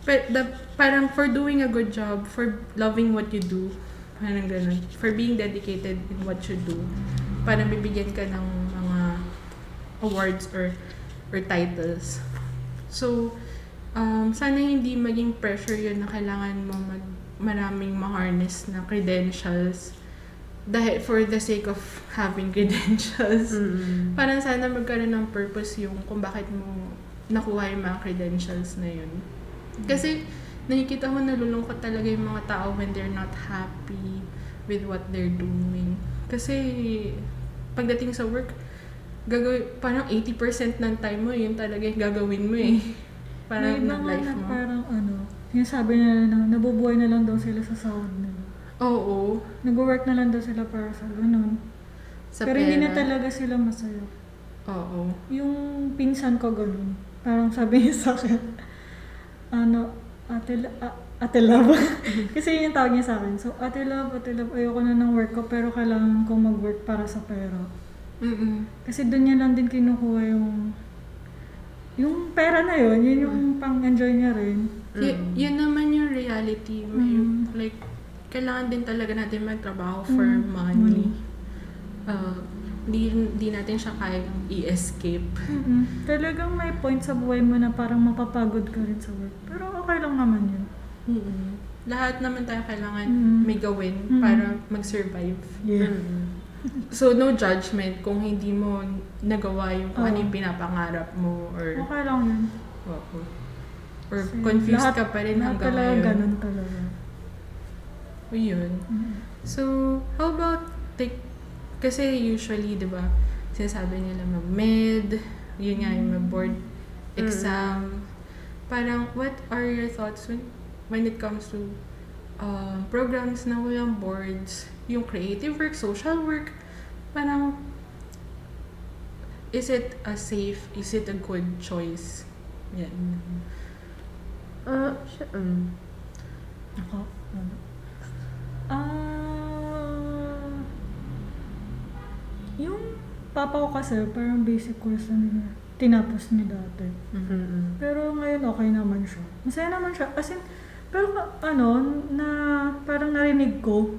But the, parang for doing a good job, for loving what you do, parang ganun. For being dedicated in what you do, parang bibigyan ka ng mga awards or or titles. So, um, sana hindi maging pressure yun na kailangan mo mag maraming ma-harness na credentials dahil for the sake of having credentials. Mm-mm. Parang sana magkaroon ng purpose yung kung bakit mo nakuha yung mga credentials na yun. Kasi nakikita ko nalulungkot talaga yung mga tao when they're not happy with what they're doing. Kasi pagdating sa work, gagawin, parang 80% ng time mo, yun talaga yung gagawin mo eh. Parang May life na mo. parang ano, yung sabi nila na nabubuhay na lang daw sila sa sahod nila. Oo. Nag-work na lang daw sila para sa ganun. Sa Pero hindi na pera. talaga sila masaya. Oo. Yung pinsan ko ganun. Parang sabi niya sa akin, ano, ate, a- ate love. Kasi yun yung tawag niya sa akin. So, ate love, ate love, ayoko na ng work ko, pero kailangan ko mag-work para sa pera. Mm-mm. Kasi doon niya lang din kinukuha yung yung pera na yun, yun yung pang-enjoy niya rin. Y- Mm. yun naman yung reality. May, Mm. Like, kailangan din talaga natin magtrabaho for Mm, money. money. Uh, di, di natin siya kayang i-escape. mm Talagang may point sa buhay mo na parang mapapagod ka rin sa work. Pero okay lang naman yun. mm Lahat naman tayo kailangan Mm. may gawin Mm. para mag-survive. Yeah. Mm. So, no judgment kung hindi mo nagawa yung kung ano Oo. yung pinapangarap mo or Okay lang yun. oo. or Kasi confused lahat- ka pa rin lahat hanggang talaga ngayon. ganun talaga. Yun. Mm. So, how about, like, kasi usually, di ba, sinasabi nila mag-med, yun nga yung mag-board exam. Parang, what are your thoughts when, when it comes to um, programs na walang boards, yung creative work, social work, parang, is it a safe, is it a good choice? Yan. Ah, siya, mm. Ako? Ano? Ah... yung papa ko kasi, parang basic course na niya. Tinapos niya dati. Mm-mm. Pero ngayon okay naman siya. Masaya naman siya. As in, pero ano, na parang narinig ko,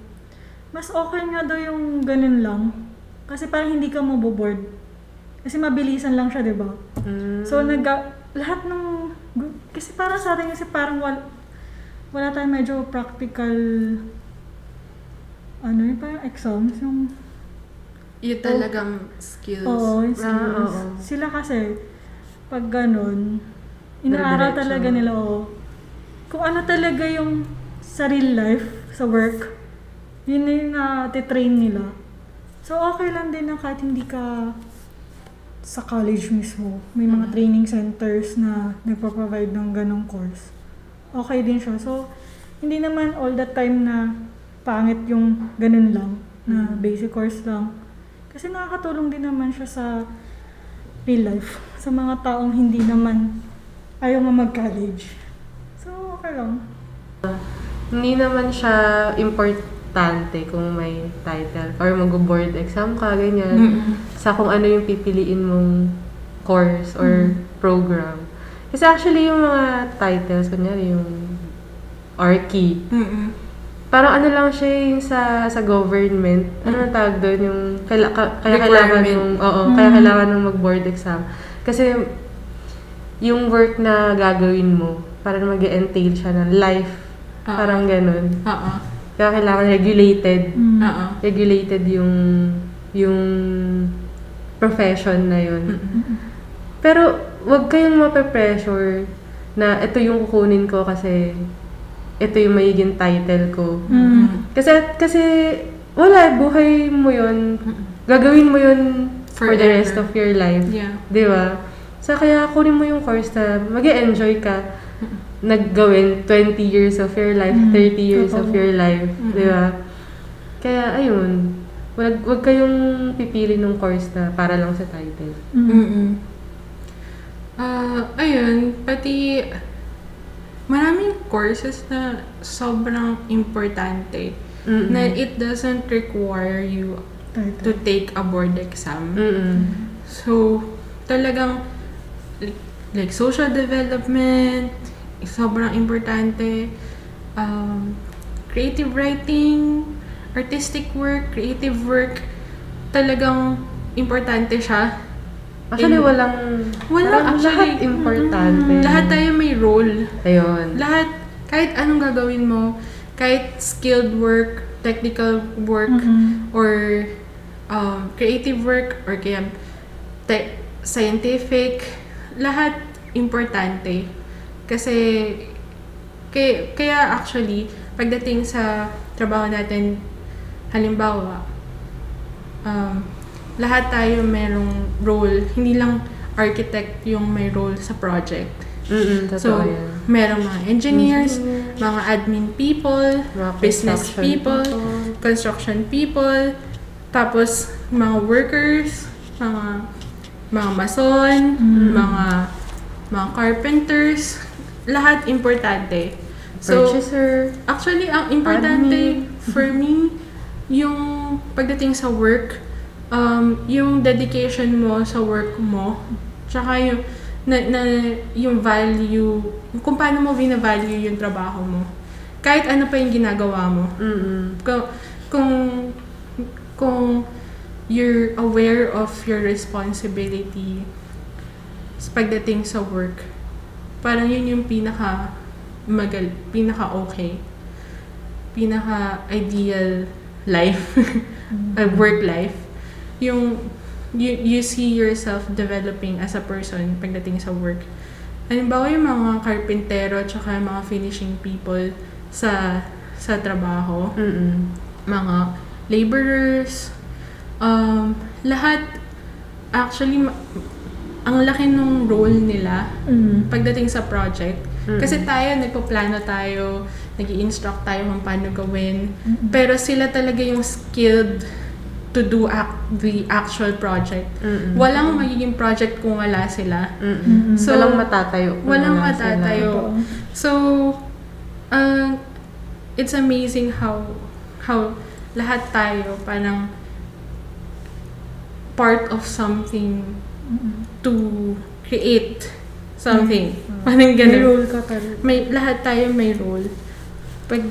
mas okay nga daw yung ganun lang. Kasi parang hindi ka maboboard. Kasi mabilisan lang siya, di ba? Mm. So, nag lahat ng, kasi parang sa atin kasi parang wal, wala tayong medyo practical, ano yung parang exams, yung, Yung talagang skills. oo, yung Ah, skills. oo. Sila kasi, pag ganun, inaaral talaga nila, oo. Kung ano talaga yung sa real life, sa work, yun na yung na-train nila. So, okay lang din na kahit hindi ka sa college mismo. May mga Mm. training centers na nagpo-provide ng ganong course. Okay din siya. So, hindi naman all the time na pangit yung ganun lang, na Mm. basic course lang. Kasi nakakatulong din naman siya sa real life. Sa mga taong hindi naman ayaw nga mag-college. So, okay lang. Hindi naman siya importante kung may title or mag-board exam ka, ganyan. Mm-mm. Sa kung ano yung pipiliin mong course or Mm. program. Kasi actually yung mga titles, kunyari yung ARCI, Mm-mm. Parang ano lang siya yung sa sa government. Ano ang tawag doon yung kaila, ka- kaya kailangan yung oo, Mm. kaya kailangan ng mag-board exam. Kasi yung work na gagawin mo, parang mag-entail siya ng life. Ah. Parang ganun. Oo. Kaya kailangan regulated. Mm. Oo. Regulated yung yung profession na yun. Mm-mm. Pero wag kayong mape-pressure na ito yung kukunin ko kasi ito yung magiging title ko. Mm. Kasi kasi wala buhay mo yun. Gagawin mo yun for the Forever. rest of your life. Yeah. 'Di ba? So kaya kunin mo yung course na mag-enjoy ka naggawin 20 years of your life, Mm, 30 years of totoo. your life, Mm. 'di ba? Kaya ayun, wag wag kayong pipili ng course na para lang sa title. Mm. Mm-mm. Ah, ayun, pati maraming courses na sobrang importante Mm-mm. na it doesn't require you to take a board exam. Mm-mm. So, talagang like, like social development, sobrang importante. Um, creative writing, artistic work, creative work, talagang importante siya. Actually, In- walang... Wala, parang actually. Lahat importante. Lahat tayo may role. Ayun. Lahat, kahit anong gagawin mo, kahit skilled work, technical work, Mm-mm. or um, creative work, or kaya te- scientific, lahat importante. Kasi, kaya, kaya actually, pagdating sa trabaho natin, halimbawa, um, lahat tayo merong role. Hindi lang architect yung may role sa project. Mm-mm, So, yan. merong mga engineers, mga admin people, Mga business construction people, construction people, tapos mga workers, mga mga mason, mga mga carpenters, lahat importante. So, Purchaser. actually, ang importante Admin. for me, yung pagdating sa work, um, yung dedication mo sa work mo, tsaka yung, na, na, yung value, kung paano mo bina-value yung trabaho mo. Kahit ano pa yung ginagawa mo. Mm-mm. Kung, kung, kung you're aware of your responsibility sa pagdating sa work, parang yun yung pinaka magal, pinaka okay, pinaka ideal life, a work life. Yung you, you see yourself developing as a person pagdating sa work. Halimbawa yung mga karpintero at yung mga finishing people sa sa trabaho Mm-mm. mga laborers, um, lahat, actually, ang laki nung role nila Mm. pagdating sa project. Mm. Kasi tayo, nagpaplano tayo, nag instruct tayo kung paano gawin. Pero sila talaga yung skilled to do ac- the actual project. Mm-mm. Walang magiging project kung wala sila. Mm-mm. So, walang matatayo. kung walang wala sila. matatayo. Totoo. So, uh, it's amazing how how lahat tayo parang part of something to create something. Parang May ganun. role ka talaga. May, lahat tayo may role. Pag,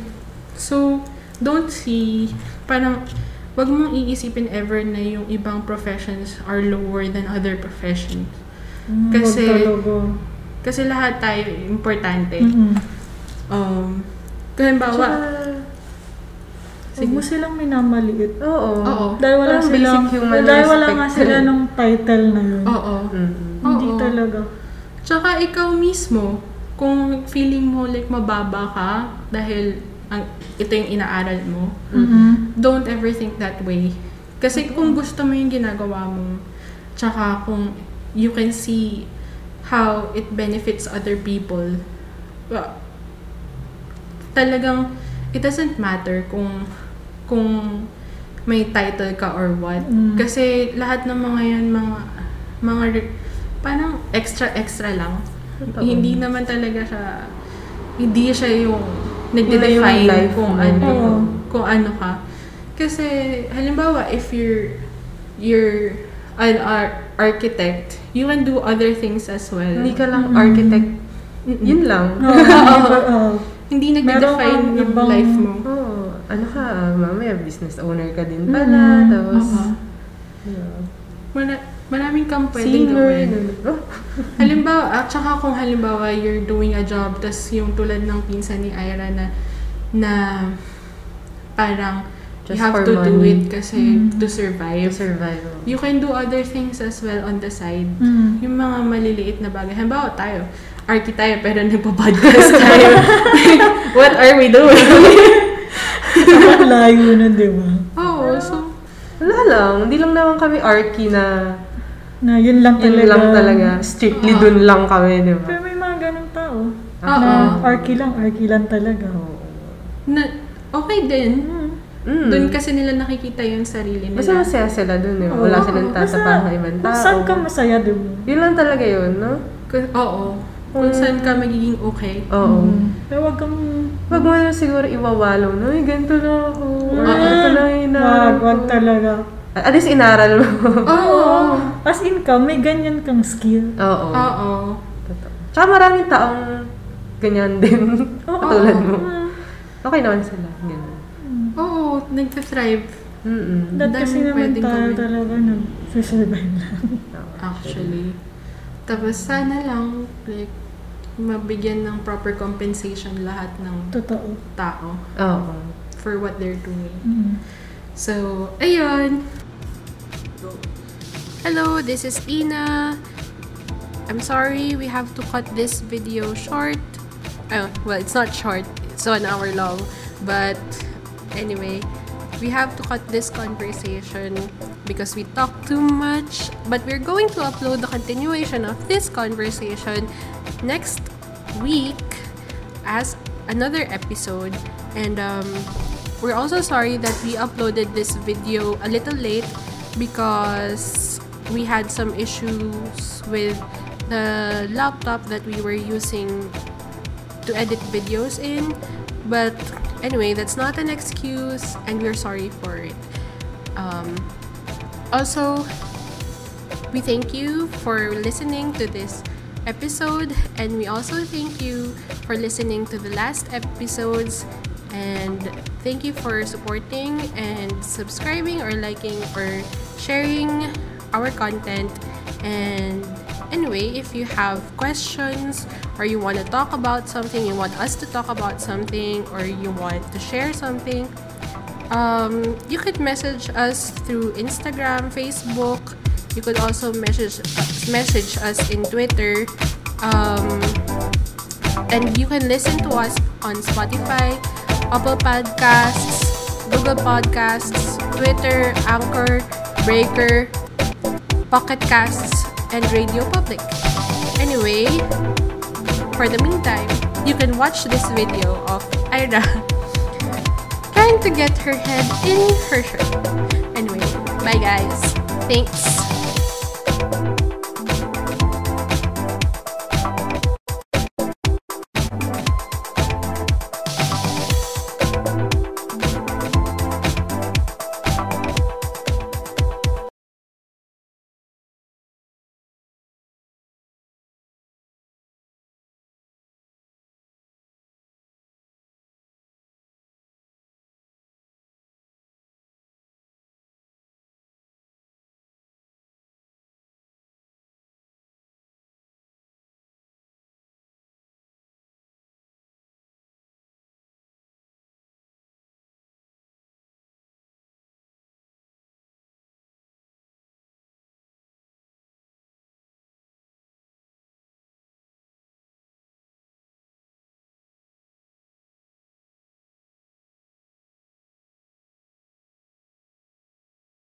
so, don't see, parang, wag mong iisipin ever na yung ibang professions are lower than other professions. Mm, Kasi-. Kasi lahat tayo importante. Mm-mm. Um, kung halimbawa, Tsaka, Huwag mo silang minamaliit. oo. Oo. Dahil wala Parang silang, human dahil wala nga sila nung title na yun. oo. Mm-mm. Hindi Oo. talaga. Tsaka ikaw mismo, kung feeling mo like mababa ka dahil ang, ito yung inaaral mo, Mm-mm. don't ever think that way. Kasi kung gusto mo yung ginagawa mo, tsaka kung you can see how it benefits other people, well, talagang it doesn't matter kung kung may title ka or what. Mm. Kasi lahat ng mga yan, mga, mga, parang extra-extra lang. Totoo. Hindi naman talaga siya, hindi siya yung nagde-define life kung mo. ano, Oo. kung ano ka. Kasi, halimbawa, if you're, you're an ar- architect, you can do other things as well. Hindi ka lang Mm-mm. architect. Mm-mm. Yun lang. Oo. Hindi nagde-define ng ibang- life mo. Oo. Ano ka, mamaya business owner ka din pala. Mm. Tapos, Oo. yeah. Mara- maraming kang pwedeng singer. gawin. Oh. Halimbawa, at saka kung halimbawa you're doing a job, tas yung tulad ng pinsan ni Ira na, na parang you Just have for to do money. it kasi Mm. to To survive. survive. You can do other things as well on the side. Mm. Yung mga maliliit na bagay. Halimbawa tayo, arty tayo pero nagpa-podcast tayo. What are we doing? Layo nun, di ba? Oo, so, Wala lang. Hindi lang naman kami arky na Na yun lang yun talaga. lang talaga. Strictly Oo. dun lang kami, di ba? Pero may mga ganong tao. Oo. Na arky lang, arky lang talaga. Oo. na, okay din. Mm. Mm. Doon kasi nila nakikita yung sarili nila. Basta masaya sila dun, eh. Oo. Wala silang tatapahan sa ibang Kung tao. saan ka masaya, di ba? Yun lang talaga yun, no? Kung- Oo. Kung saan ka magiging okay. Oo. Mm. Pero wag kang... Wag mo na siguro iwawalo, no? Ay, ganito na ako. Or Ah, ito na yung inaral Wag, wag talaga. At least inaral mo. Oo. As in ka, may ganyan kang skill. Oo. Oo. Totoo. Tsaka maraming taong ganyan din. Oo. Katulad mo. Mm. Okay naman sila. Ganun. Oo, nagte-thrive. Mm-mm. Dahil kasi naman tayo talaga nag-survive lang. Actually. Tapos sana lang, like, mabigyan ng proper compensation lahat ng Totoo. tao Oo. for what they're doing. Mm. So, ayun. Hello, this is Ina. I'm sorry we have to cut this video short. Oh, well, it's not short. It's one hour long. But anyway, we have to cut this conversation because we talk too much. But we're going to upload the continuation of this conversation next week as another episode. And um, we're also sorry that we uploaded this video a little late because we had some issues with the laptop that we were using to edit videos in. But anyway, that's not an excuse, and we're sorry for it. Um, also, we thank you for listening to this episode, and we also thank you for listening to the last episodes. And thank you for supporting and subscribing or liking or sharing our content. And anyway, if you have questions or you want to talk about something, you want us to talk about something, or you want to share something, um, you could message us through Instagram, Facebook. You could also message message us in Twitter. Um, and you can listen to us on Spotify, Apple Podcasts, Google Podcasts, Twitter, Anchor, Breaker, Pocket Casts, and Radio Public. Anyway, for the meantime, you can watch this video of Ira trying to get her head in her shirt. Anyway, bye guys. Thanks.